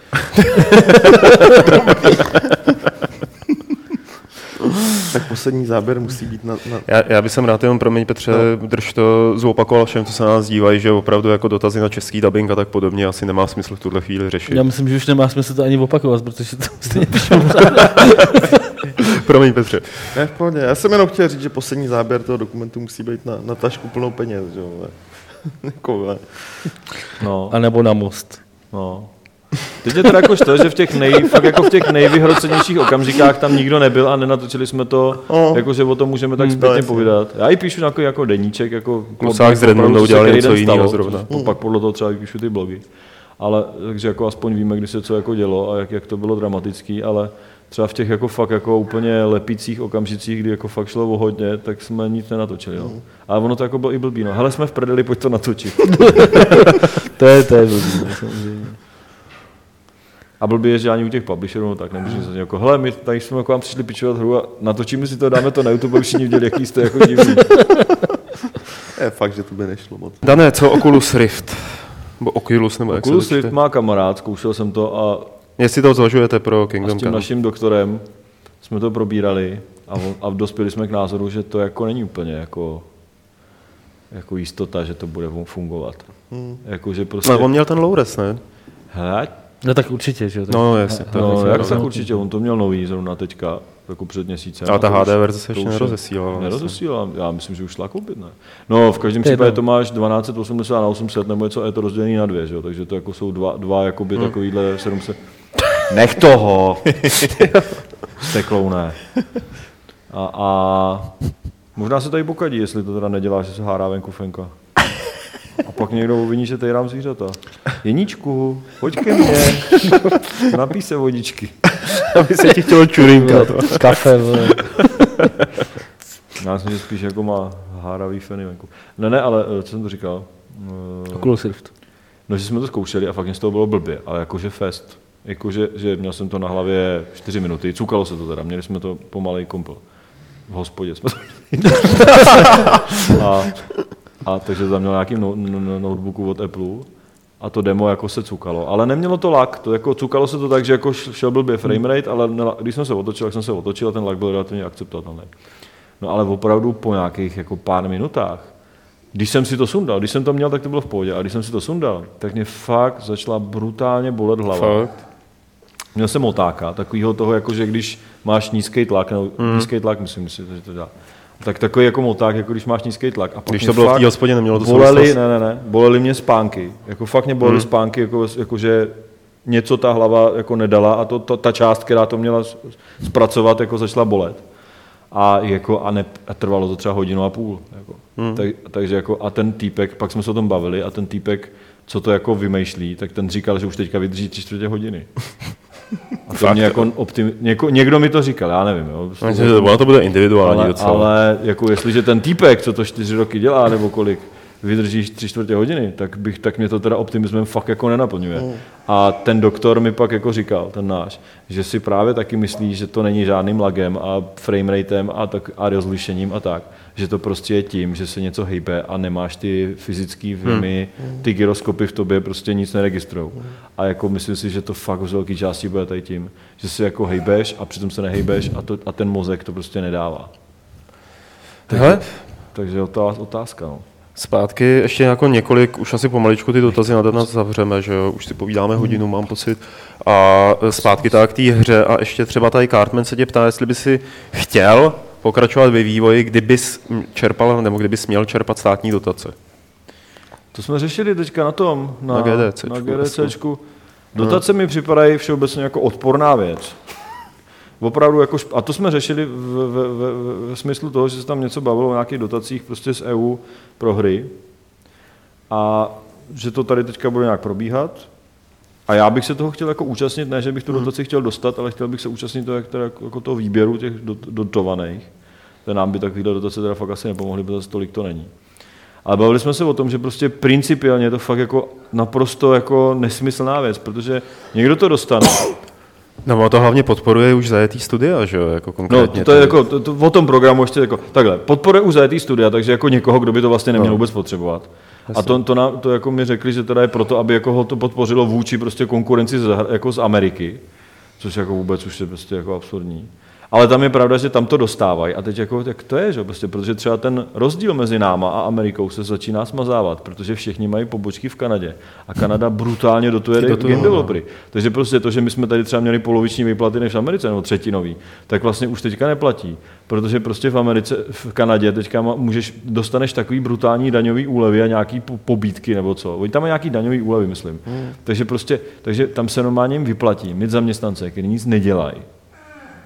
tak poslední záběr musí být na, na Já, já bych rád jenom, promiň Petře, no. drž to zopakoval všem, co se na nás dívají, že opravdu jako dotazy na český dubbing a tak podobně asi nemá smysl v tuhle chvíli řešit. Já myslím, že už nemá smysl to ani opakovat, protože to stejně Promiň Petře. Ne, v pohodě. Já jsem jenom chtěl říct, že poslední záběr toho dokumentu musí být na, na tašku plnou peněz, že jo. jako, ne. no. A nebo na most. No. Teď je teda jako to, že v těch, nej, fakt jako v těch nejvyhrocenějších okamžikách tam nikdo nebyl a nenatočili jsme to, No. jako že o tom můžeme tak Hmm, zpětně jasně. povídat. Já i píšu jako, jako deníček, jako Klusák s opravdu, Redmondou dělali který něco stalo, zrovna. co- Pak podle toho třeba píšu ty blogy. Ale takže jako aspoň víme, kdy se co jako dělo a jak, jak to bylo dramatický, ale třeba v těch jako fakt jako úplně lepících okamžicích, kdy jako fakt šlo o hodně, tak jsme nic nenatočili. Jo. Ale ono to jako bylo i blbý. No. Hele, jsme v prdeli, pojď to natočit. To je, to je blbý, no, samozřejmě. A blbý je, že ani u těch publisherů, no, tak nemůžeš říct jako, hele, my tady jsme jako vám přišli pičovat hru a natočíme si to, dáme to na YouTube, aby všichni viděli, jaký jste jako divný. Je fakt, že to by nešlo moc. Dané, co Oculus Rift? Nebo Oculus, nebo jak Oculus se to čte? Rift má kamarád, zkoušel jsem to a, Jestli to zvažujete pro a Kingdom s tím Come. naším doktorem jsme to probírali a, on- a dospěli jsme k názoru, že to jako není úplně jako, jako jistota, že to bude fungovat. Hmm. Jako, že prostě, Ale on měl ten Loures, ne? hele, No tak určitě, že jo. No, jasně. To no, jak jak tak určitě, on to měl nový zrovna teďka, jako před měsícem. Ale ta A to HD verze se ještě nerozesílala. vlastně. Nerozesílám, já myslím, že už šla koupit, ne? No, v každém případě to. to máš 1280 na 800, nebo něco, a je to rozdělený na dvě, že jo? takže to jako jsou dva, dva jakoby Hmm. takovýhle 700. Nech toho! Jste klouné. A, a možná se tady pokadí, jestli to teda nedělá, že se hárá venku fenka. A pak někdo uviní, že tady rám zvířata. Jeníčku, pojď ke mně. Napij se vodičky. Aby se ti chtělo čurínka. Kafe, vole. Já myslím, že spíš jako má háravý feny venku. Ne, ne, ale eh, co jsem to říkal? Eh, Oculus Rift. No, že jsme to zkoušeli a fakt mě z toho bylo blbě, ale jakože fest. Jakože, že měl jsem to na hlavě 4 minuty, cukalo se to teda, měli jsme to pomalej kompl. V hospodě jsme to a, a takže tam měl nějaký no, no, no, notebooku od Apple a to demo jako se cukalo, ale nemělo to lag, to jako cukalo se to tak, že jako šel blbě framerate, ale nela- když jsem se otočil, tak jsem se otočil a ten lag byl relativně akceptovatelný. No ale opravdu po nějakých jako pár minutách, když jsem si to sundal, když jsem to měl, tak to bylo v pohodě, a když jsem si to sundal, tak mě fakt začala brutálně bolet hlava. Fakt? Měl jsem otáka, takovýho toho, jako že když máš nízký tlak, nebo mm. nízký tlak, myslím že to dělá. Tak takový jako moták, jako když máš nízký tlak. A pak Když to bylo v té hospodě, nemělo to boleli, souvislost? ne, ne, ne, boleli mě spánky. Jako fakt mě bolely mm. spánky, jako, jako, že něco ta hlava jako nedala a to, to, ta část, která to měla zpracovat, jako začala bolet. A, jako, a, ne, a trvalo to třeba hodinu a půl. Jako. Hmm. Tak, takže jako, a ten týpek, pak jsme se o tom bavili, a ten týpek, co to jako vymýšlí, tak ten říkal, že už teďka vydrží tři čtvrtě hodiny. A to Fakt, mě jako optimi, něko, někdo mi to říkal, já nevím. Jo, Myslím, že Ono to bude individuální ale, docela. ale jako jestliže ten týpek, co to čtyři roky dělá, nebo kolik, vydrží tři čtvrtě hodiny, tak, bych, tak mě to teda optimismem fakt jako nenaplňuje. Mm. A ten doktor mi pak jako říkal, ten náš, že si právě taky myslí, že to není žádným lagem a frameratem a, tak, a rozlišením a tak, že to prostě je tím, že se něco hejbe a nemáš ty fyzické vimy, ty gyroskopy v tobě prostě nic neregistrují. A jako myslím si, že to fakt z velké části bude tady tím, že si jako hejbeš a přitom se nehejbeš a, to, a ten mozek to prostě nedává. Hele, Takže otá- otázka. No. Zpátky ještě jako několik, už asi pomaličku ty dotazy na nás zavřeme, že jo, už si povídáme hodinu, mám pocit. A zpátky tak k té hře a ještě třeba tady Cartman se tě ptá, jestli by si chtěl pokračovat ve vývoji, kdybys čerpal, nebo kdybys měl čerpat státní dotace. To jsme řešili teďka na tom, na, Na GDCčku, na GDCčku. Dotace mi připadají všeobecně jako odporná věc. Opravdu jako, šp- a to jsme řešili v, v, v, v smyslu toho, že se tam něco bavilo o nějakých dotacích prostě z EU pro hry a že to tady teďka bude nějak probíhat. A já bych se toho chtěl jako účastnit, ne, že bych tu dotaci chtěl dostat, ale chtěl bych se účastnit toho, jak teda, jako toho výběru těch dot- dotovaných. To nám by takovýhle dotace teda fakt asi nepomohly, protože tolik to není. Ale bavili jsme se o tom, že prostě principiálně je to fakt jako naprosto jako nesmyslná věc, protože někdo to dostane. No ono to hlavně podporuje už zajetý studia, že jo, jako No, konkrétně. to, to je jako, to, to, o tom programu ještě jako, takhle, podporuje už zajetý studia, takže jako někoho, kdo by to vlastně neměl No. vůbec potřebovat. A to, to, nám, to, jako mi řekli, že teda je proto, aby jako ho to podpořilo vůči prostě konkurenci z, jako z Ameriky, což jako vůbec už je prostě jako absurdní. Ale tam je pravda, že tam to dostávají. A teď jako, jak to je, že? Prostě, protože třeba ten rozdíl mezi náma a Amerikou se začíná smazávat, protože všichni mají pobočky v Kanadě. A Kanada brutálně dotuje Ty dotují, game no. developery. Takže prostě to, že my jsme tady třeba měli poloviční výplaty než v Americe, nebo třetinový, tak vlastně už teďka neplatí. Protože prostě v Americe, v Kanadě teďka můžeš, dostaneš takový brutální daňový úlevy a nějaký po- pobídky nebo co. Oni tam mají nějaký daňový úlevy, myslím. Hmm. Takže prostě, takže tam se normálně jim vyplatí mít zaměstnance, kteří nic nedělají.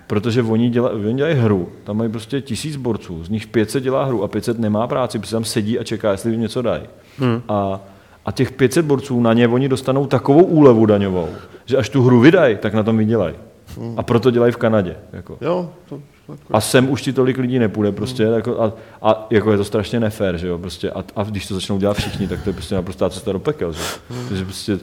Protože oni, děla, oni dělají hru, tam mají prostě tisíc borců, z nich 500 dělá hru a 500 nemá práci, protože tam sedí a čeká, jestli jim něco dají. Hmm. A, a těch 500 borců, na ně oni dostanou takovou úlevu daňovou, že až tu hru vydají, tak na tom vydělají. Hmm. A proto dělají v Kanadě. Jako. Jo, to, A sem už ti tolik lidí nepůjde prostě, jako, a, a, jako je to strašně nefér, že jo, prostě, a, a, když to začnou dělat všichni, tak to je prostě naprostá cesta do pekel, že? Takže prostě,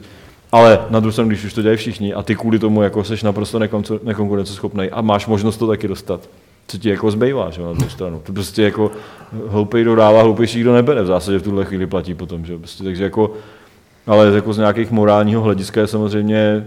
ale na druhou stranu, když už to dělají všichni a ty kvůli tomu jako seš naprosto nekonkurenceschopný a máš možnost to taky dostat, co ti jako zbývá, že na druhou stranu. To prostě jako hloupej dodává, hloupejší kdo nebere, v zásadě v tuhle chvíli platí potom, že prostě, takže jako, ale jako z nějakých morálního hlediska je samozřejmě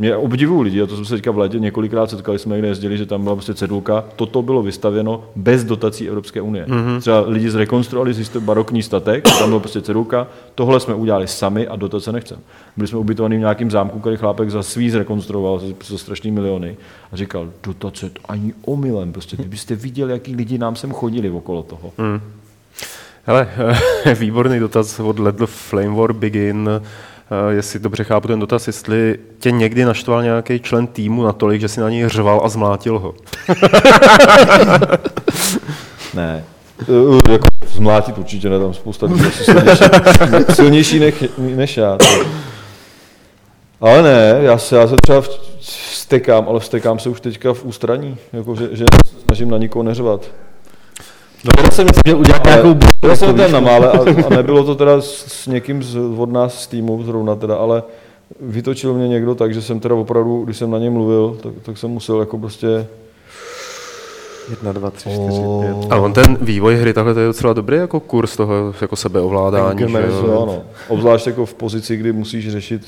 mě obdivují lidi, a to jsme se teďka v létě několikrát setkali, jsme někde jezdili, že tam byla prostě cedulka, toto bylo vystavěno bez dotací Evropské unie. Mm-hmm. Třeba lidi zrekonstruovali barokní statek, tam byla prostě cedulka, tohle jsme udělali sami a dotace nechceme. Byli jsme ubytovaní v nějakém zámku, který chlápek za svý zrekonstruoval za, za strašný miliony a říkal, dotace to ani omylem, prostě kdybyste viděli, jaký lidi nám sem chodili okolo toho. Mm. Hele, výborný dotaz od Ledl Flame War Begin. Eh, Jestli dobře chápu ten dotaz, jestli tě někdy naštval nějaký člen týmu natolik, že si na něj řval a zmlátil ho. Ne. Uh, jako zmlátit určitě ne, tam spousta lidí silnější, silnější než, než já. To. Ale ne, já se, já se třeba vstekám, ale vstekám se už teďka v ústraní, jako že, že snažím na nikoho neřvat. No, jsem měl udělat Ale nějakou byl jsem ten na mále a, a, nebylo to teda s, s někým z, od nás z týmu zrovna teda, ale vytočil mě někdo tak, že jsem teda opravdu, když jsem na něm mluvil, tak, tak jsem musel jako prostě 1, 2, 3, 4, 5. A on ten vývoj hry takhle to je docela dobrý jako kurz toho jako sebeovládání. že jo? Jo, ano. Obzvlášť jako v pozici, kdy musíš řešit,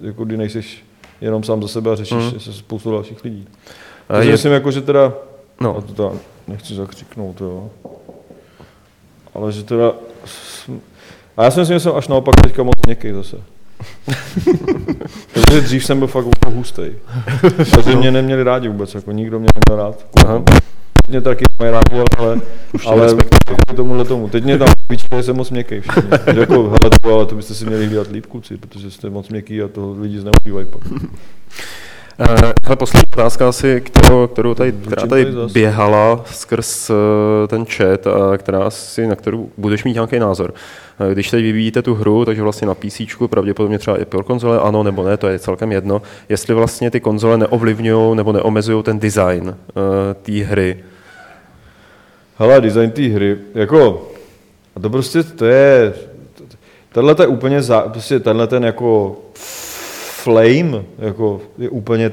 jako kdy nejseš jenom sám za sebe a řešíš mm. se spoustu dalších lidí. A Takže je- myslím, jako, že teda, no. No. a to teda nechci zakřiknout, jo. Ale že teda, a já si myslím, že jsem až naopak teďka moc měkký zase. Protože dřív jsem byl fakt úplně hustý. Takže mě neměli rádi vůbec, jako nikdo mě neměl rád. Aha. Mě taky mají rád, ale, ale kvůli tomuhle tomu. Teď mě tam vyčkali, jsem moc měkký všichni. Jako, hele, to, ale to byste si měli hlídat líp, kluci, protože jste moc měkký a to lidi zneužívají pak. Eh, Hele, poslední otázka asi, kterou, kterou tady, která tady běhala skrz eh, ten chat a která asi, na kterou budeš mít nějaký názor. Eh, Když teď vyvíjíte tu hru, takže vlastně na PC, pravděpodobně třeba i pro konzole, ano nebo ne, to je celkem jedno, jestli vlastně ty konzole neovlivňují nebo neomezují ten design eh, té hry. Hele, design té hry, jako, a to prostě, to je, tenhle je úplně, zá, prostě tenhle ten jako flame, jako je úplně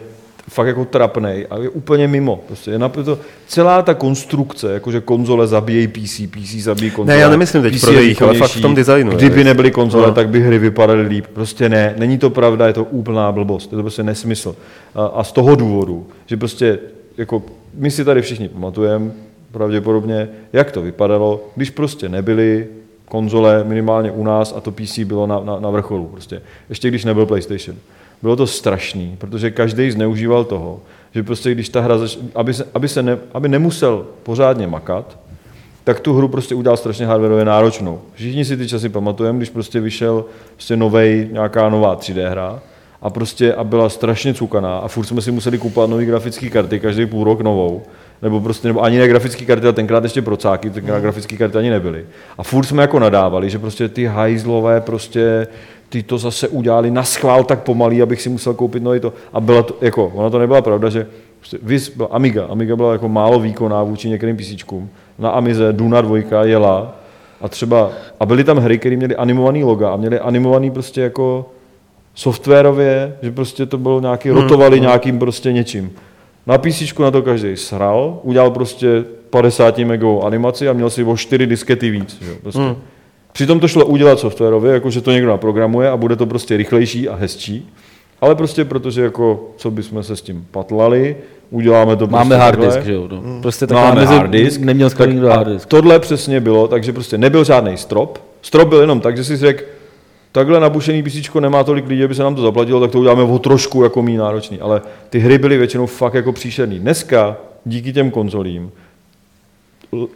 fakt jako trapnej a je úplně mimo. Prostě je naprosto, celá ta konstrukce, jakože konzole zabíjejí PC, PC zabíjí konzole. Ne, já nemyslím teď PC v prodejích, je ale fakt v tom designu, Kdyby je. nebyly konzole, No. tak by hry vypadaly líp. Prostě ne, není to pravda, je to úplná blbost, je to prostě nesmysl. A, a z toho důvodu, že prostě, jako my si tady všichni pamatujeme, pravděpodobně, jak to vypadalo, když prostě nebyly konzole minimálně u nás a to PC bylo na, na, na vrcholu prostě. Ještě když nebyl PlayStation. Bylo to strašný, protože každý zneužíval toho, že prostě když ta hra, zač- aby, se, aby, se ne, aby nemusel pořádně makat, tak tu hru prostě udělal strašně hardwareově náročnou. Všichni si ty časy pamatujeme, když prostě vyšel prostě novej, nějaká nová 3D hra a prostě a byla strašně cukaná a furt jsme si museli kupovat nové grafické karty, každý půl rok novou, nebo prostě, nebo ani ne grafické karty, ale tenkrát ještě procáky, tenkrát grafické karty ani nebyly. A furt jsme jako nadávali, že prostě ty hajzlové prostě ty to zase udělali na schvál tak pomalý, abych si musel koupit nový to. A byla to, jako, ona to nebyla pravda, že prostě, Vys byla Amiga, Amiga byla jako málo výkonná vůči některým písíčkům. Na Amize Duna 2 jela a třeba, a byly tam hry, které měly animovaný loga a měly animovaný prostě jako softwarově, že prostě to bylo nějaký, rotovali nějakým prostě něčím. Na PC na to každý sral, udělal prostě 50 megovou animaci a měl si o 4 diskety víc. Že? jo, Prostě. Hmm. Přitom to šlo udělat softwarově, jakože to někdo naprogramuje a bude to prostě rychlejší a hezčí. Ale prostě protože jako, co bychom se s tím patlali, uděláme to Máme prostě hard disk, že jo? No. Prostě Máme taková mezi, hard disk, neměl nikdo a hard disk. Tohle přesně bylo, takže prostě nebyl žádný strop. Strop byl jenom tak, že si řekl, takhle nabušený PC nemá tolik lidí, aby se nám to zaplatilo, tak to uděláme o trošku jako méně náročný. Ale ty hry byly většinou fakt jako příšerný. Dneska, díky těm konzolím,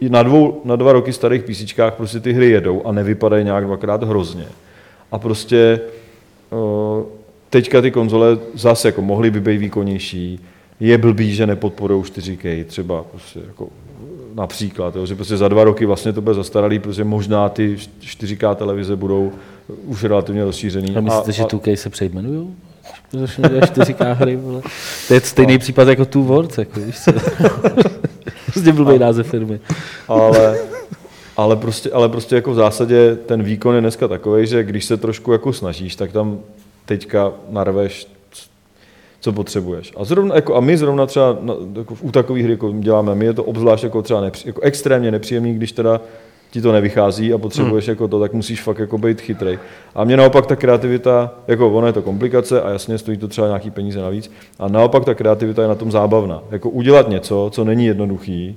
na, dvou, na dva roky starých PC prostě ty hry jedou a nevypadají nějak dvakrát hrozně. A prostě uh, teďka ty konzole zase jako mohly by být výkonnější. Je blbý, že nepodporují 4K třeba prostě jako například, jo, že prostě za dva roky vlastně to bude zastaralý, protože možná ty 4K televize budou už relativně rozšířený. A myslíte, že 2K se dělat 4K hry, vole. To je stejný případ jako Two Worlds, jako víš co? Prostě blbý název firmy. ale, ale, prostě, ale prostě jako v zásadě ten výkon je dneska takový, že když se trošku jako snažíš, tak tam teďka narveš, co potřebuješ. A, zrovna, jako, a my zrovna třeba na, jako u takových hry, jako děláme, my je to obzvlášť jako třeba nepří, jako extrémně nepříjemný, když teda ti to nevychází a potřebuješ hmm. jako to, tak musíš fakt jako být chytrej. A mě naopak ta kreativita, jako ono je to komplikace a jasně stojí to třeba nějaký peníze navíc, a naopak ta kreativita je na tom zábavná. Jako udělat něco, co není jednoduchý,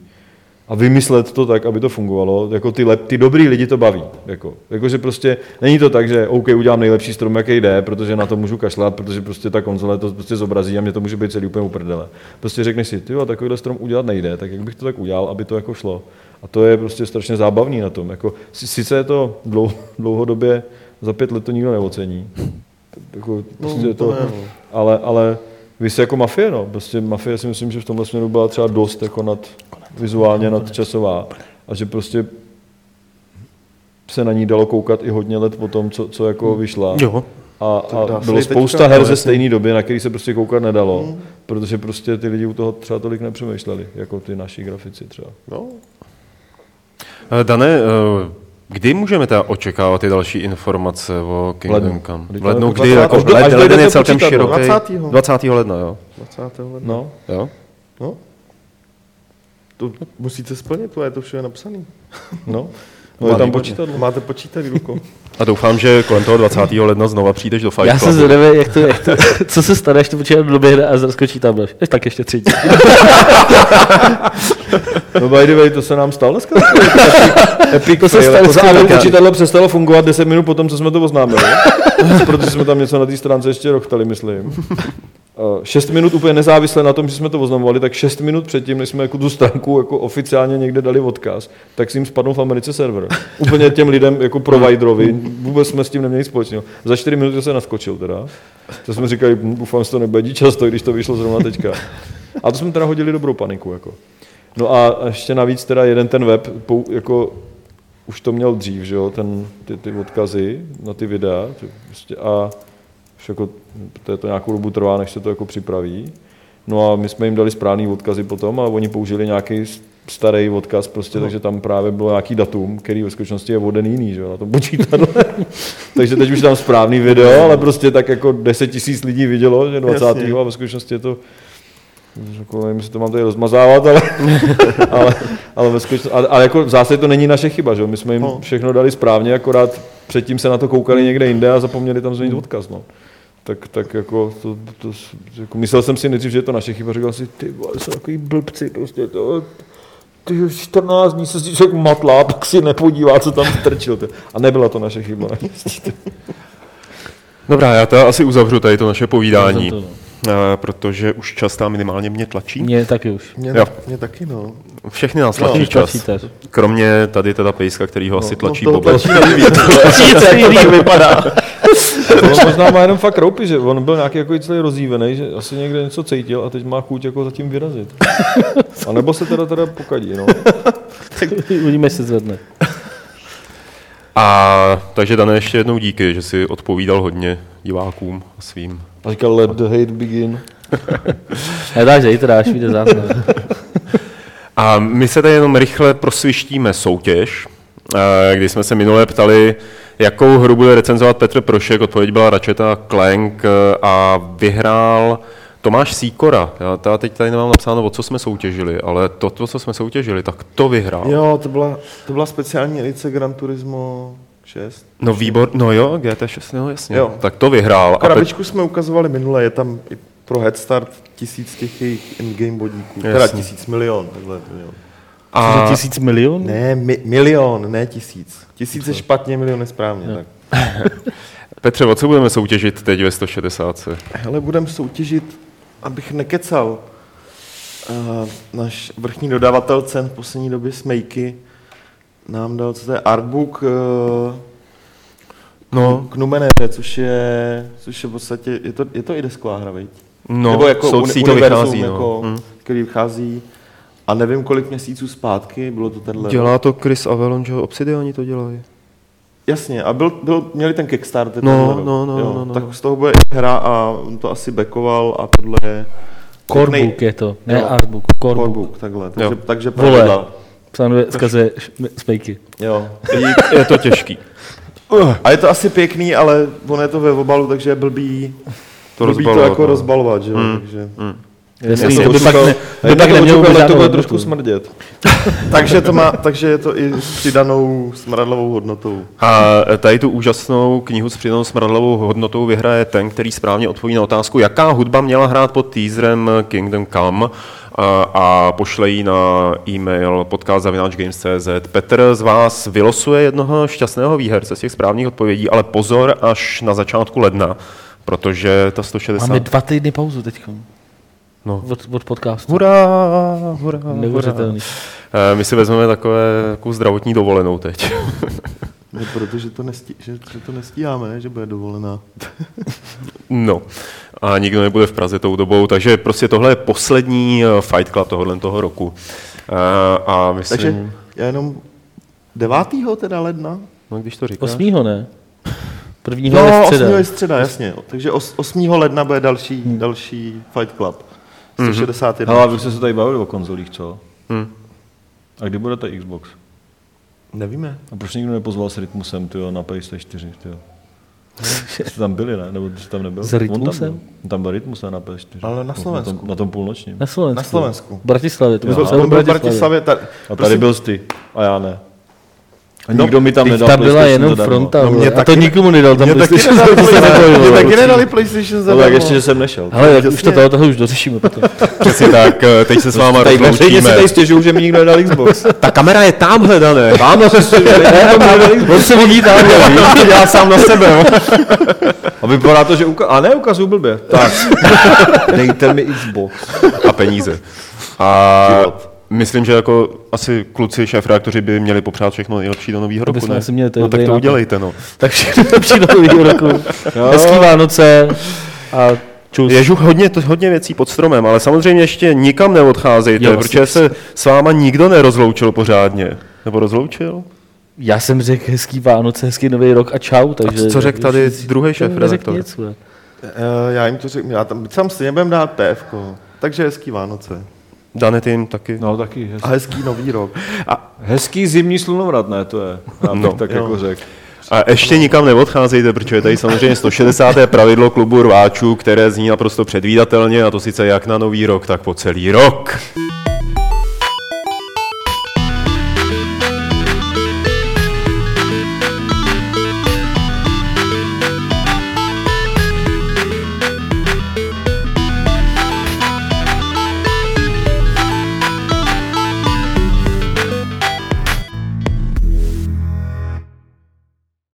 a vymyslet to tak, aby to fungovalo, jako ty, lep, ty dobrý lidi to baví. Jako, jako, že prostě není to tak, že OK, udělám nejlepší strom, jaký jde, protože na to můžu kašlat, protože prostě ta konzole to prostě zobrazí a mě to může být celý úplně uprdele. Prostě řekneš si, ty takovýhle strom udělat nejde, tak jak bych to tak udělal, aby to jako šlo. A to je prostě strašně zábavný na tom. Jako, sice je to dlou, dlouhodobě, za pět let to nikdo neocení. Jako, prostě No, to, to no. ale, ale vy jste jako mafie, no. Prostě mafie si myslím, že v tomhle směru byla třeba dost jako nad, vizuálně nadčasová. A že prostě se na ní dalo koukat i hodně let po tom, co, co jako vyšla. Jo. A, a bylo teďka, spousta her ze stejné doby, na který se prostě koukat nedalo, protože prostě ty lidi u toho třeba tolik nepřemýšleli, jako ty naši grafici třeba. No, Eh, Dane, eh, kdy můžeme teda očekávat ty další informace o Kingdom lednu. Come? Kdy V lednu, kdy 20. jako až do- led, až leden je celkem počítat, široký. 20. 20. ledna, jo. 20. ledna. No, jo. No. To musíte splnit, to je to vše napsané. no. No je tam počítadlo. Máte počítat rukou. A doufám, že kolem toho 20. ledna znova přijdeš do Fight Já jsem Clubu. zvědavý, jak to, jak to, co se stane, až to počítám hry a zaskočí tam až. Tak ještě třetí. No by the way, to se nám stalo dneska. Epic To se stalo dneska. počítadlo přestalo fungovat 10 minut potom, co jsme to oznámili. protože jsme tam něco na té stránce ještě rochtali, myslím. Uh, šest minut úplně nezávisle na tom, že jsme to oznamovali, tak šest minut předtím, než jsme jako tu stránku jako oficiálně někde dali odkaz, tak si jim spadl v Americe server. Úplně těm lidem jako providerovi, vůbec jsme s tím neměli společného. Za čtyři minuty se naskočil teda. To jsme říkali, hm, doufám, že to nebude dít často, když to vyšlo zrovna teďka. A to jsme teda hodili dobrou paniku. Jako. No a ještě navíc teda jeden ten web, jako už to měl dřív, že jo, ten, ty, ty odkazy na ty videa, prostě a už jako, to, je to nějakou dobu trvá, než se to jako připraví. No a my jsme jim dali správný odkazy potom a oni použili nějaký starý odkaz prostě, takže tam právě bylo nějaký datum, který ve skutečnosti je voden jiný, že jo, na tom počítadle. takže teď už tam správný video, ale prostě tak jako 10 tisíc lidí vidělo, že 20. Jasně. a ve skutečnosti je to jako, nevím, jestli to mám tady rozmazávat, ale, ale, ale, ve skutečnosti, ale, ale jako v zásadě to není naše chyba, že? jo? my jsme jim No. všechno dali správně, akorát předtím se na to koukali někde jinde a zapomněli tam změnit odkaz. No. Tak, tak jako, to, to, jako, myslel jsem si nejdřív, že je to naše chyba, říkal si, ty vole, jsou takový blbci, prostě to, ty 14 dní se si člověk matlá, tak si nepodívá, co tam strčil. ty. A nebyla to naše chyba. Dobrá, já to asi uzavřu tady to naše povídání, To, no. Eh, protože už čas tam minimálně mě tlačí. Mě taky už. Mě, Jo. mě taky, no. Všechny nás No, tlačí Mě čas. tlačíte. Kromě tady teda pejska, který ho asi tlačí no, no, toho Bobe. tlačí nejvíc. Tlačíte, jak to tak vypadá. On možná má jenom fakt roupy, že on byl nějaký jako celý rozjívený, že asi někde něco cítil a teď má chuť jako zatím vyrazit. A nebo se teda teda pokadí, no. Uvidíme, jestli se zvedne. A takže Dané, ještě jednou díky, že si odpovídal hodně divákům a svým. A říkal let the hate begin. Nedáš zítra, až vyjde záznam. A my se tady jenom rychle prosvištíme soutěž, eh, kdy jsme se minule ptali, jakou hru bude recenzovat Petr Prošek, odpověď byla Ratcheta Clank eh, a vyhrál Tomáš Sýkora. Já teda teď tady nemám napsáno, o co jsme soutěžili, ale to, to co jsme soutěžili, tak to vyhrál. Jo, to byla, to byla speciální edice Gran Turismo 6. No výbor, no jo, GT6, no jasně. Jo. Tak to vyhrál. A Pet- Krabičku jsme ukazovali minule, je tam i pro Head Start tisíc těch jejich in-game bodíků. Teda Jasně. tisíc milion. Takhle, milion. A... a, tisíc milionů? Ne, mi, milion, ne tisíc. Tisíc je špatně, milion je správně. Tak. Petře, o co budeme soutěžit teď ve 160? Hele, budeme soutěžit, abych nekecal. Uh, náš vrchní dodavatel cen v poslední době Smejky nám dal, co to je, artbook uh, No, k Numenere, což je, což je v podstatě, je to, je to i desková hra, veď? no, Nebo jako uni- to vychází, no. jako, Hm. který vychází a nevím kolik měsíců zpátky, bylo to tenhle. Dělá to Chris Avalon, že Obsidiani to dělají. Jasně, a byl, byl, měli ten Kickstarter. No, rok, no, no, jo, no, no. Tak z toho bude i hra a on to asi backoval a tohle je... Corebook je to, ne Jo. artbook, corebook. Corebook, takhle. Takže, Jo. takže Vole. Psanuje, zkazuje šm- spejky. Jo. Je to těžký. A je to asi pěkný, ale on je to ve obalu, takže je blbý To blbý to rozbalovat, jako no. rozbalovat, že jo, Mm. takže... Jasný, to to by pak, očekal- ne, A by pak nemělo ale vůbec to bude trošku smrdět. takže, to má, takže je to i s přidanou smradlovou hodnotou. A tady tu úžasnou knihu s přidanou smradlovou hodnotou vyhraje ten, který správně odpoví na otázku, jaká hudba měla hrát pod teaserem Kingdom Come a, a pošle ji na e-mail podcast.games.cz. Petr z vás vylosuje jednoho šťastného výherce z těch správných odpovědí, ale pozor až na začátku ledna, protože ta 160... Máme dva týdny pauzu teď. No. Od, od podcastu. Hurá, hurá, hurá. Neuvěřitelný. Eh, My si vezmeme takové takovou zdravotní dovolenou teď. No, protože to, nestí, že, že to nestíháme, ne? že bude dovolená. No, a nikdo nebude v Praze tou dobou, takže prostě tohle je poslední eh, Fight Club tohohle toho roku. A, a myslím, Takže já jenom 9. teda ledna? no když to říkáš. Osmýho ne? Prvního No, je 8. středa. je středa, jasně. Takže os, 8. ledna bude další, další Fight Club. 161. Hele, vy jste se tady bavili o konzolích, co? Hm. A kdy bude ta Xbox? Nevíme. A proč nikdo nepozval s Rytmusem, tyjo, na PS4, tyjo? Jste tam byli, ne? Nebo jste tam nebyl? S On Rytmusem? Tam, byl. tam byl Rytmus ne, na PS4. Ale na Slovensku. Na tom, na tom půlnočním. Na Slovensku. Na Slovensku. V Bratislavě. To on byl v Bratislavě. Tady, A tady byl ty. A já ne. A No, nikdo mi tam Teď nedal tam byla PlayStation jenom zadarmo. fronta. No, mě a to nikomu nedal. Tam Mě taky PlayStation nedali se PlayStation- nebojilo. mě taky nedali PlayStation No, zadarmo. tak ještě, že jsem nešel. Ale už to toho, toho už dořešíme potom. Přesně tak, eh, teď se s váma Tady veřejně si rozloučíme. tady stěžuju, že mi nikdo nedal Xbox. Ta kamera je tamhle, Dané. Na se On se vidí tam. To dělá sám na sebe. A vypadá to, že uka- A ne, ukazuju blbě. Tak. Dejte mi Xbox. A peníze. A Život. Myslím, že jako asi kluci, šéf reaktoři by měli popřát všechno nejlepší do nového roku, ne? měli, to je no tak to nápad. udělejte, no. Tak všechno lepší do nového roku. Hezký Vánoce a čus. Ježu hodně, to, hodně věcí pod stromem, ale samozřejmě ještě nikam neodcházejte, Jo, jo, vlastně. protože se s váma nikdo nerozloučil pořádně. Nebo rozloučil? Já jsem řekl hezký Vánoce, hezký nový rok a čau. Takže, co řekl tady druhý šéf redaktor? nic. Eh, Já jim to řeknu, já tam sám si nebudem dát PF, takže hezký Vánoce. Danet jim taky. No taky A hezký. hezký nový rok. Hezký zimní slunovrat, ne, to je. Já bych No, tak jo. jako řekl. A ještě nikam neodcházejte, protože je tady samozřejmě 160. pravidlo klubu rváčů, které zní naprosto předvídatelně, a to sice jak na nový rok, tak po celý rok.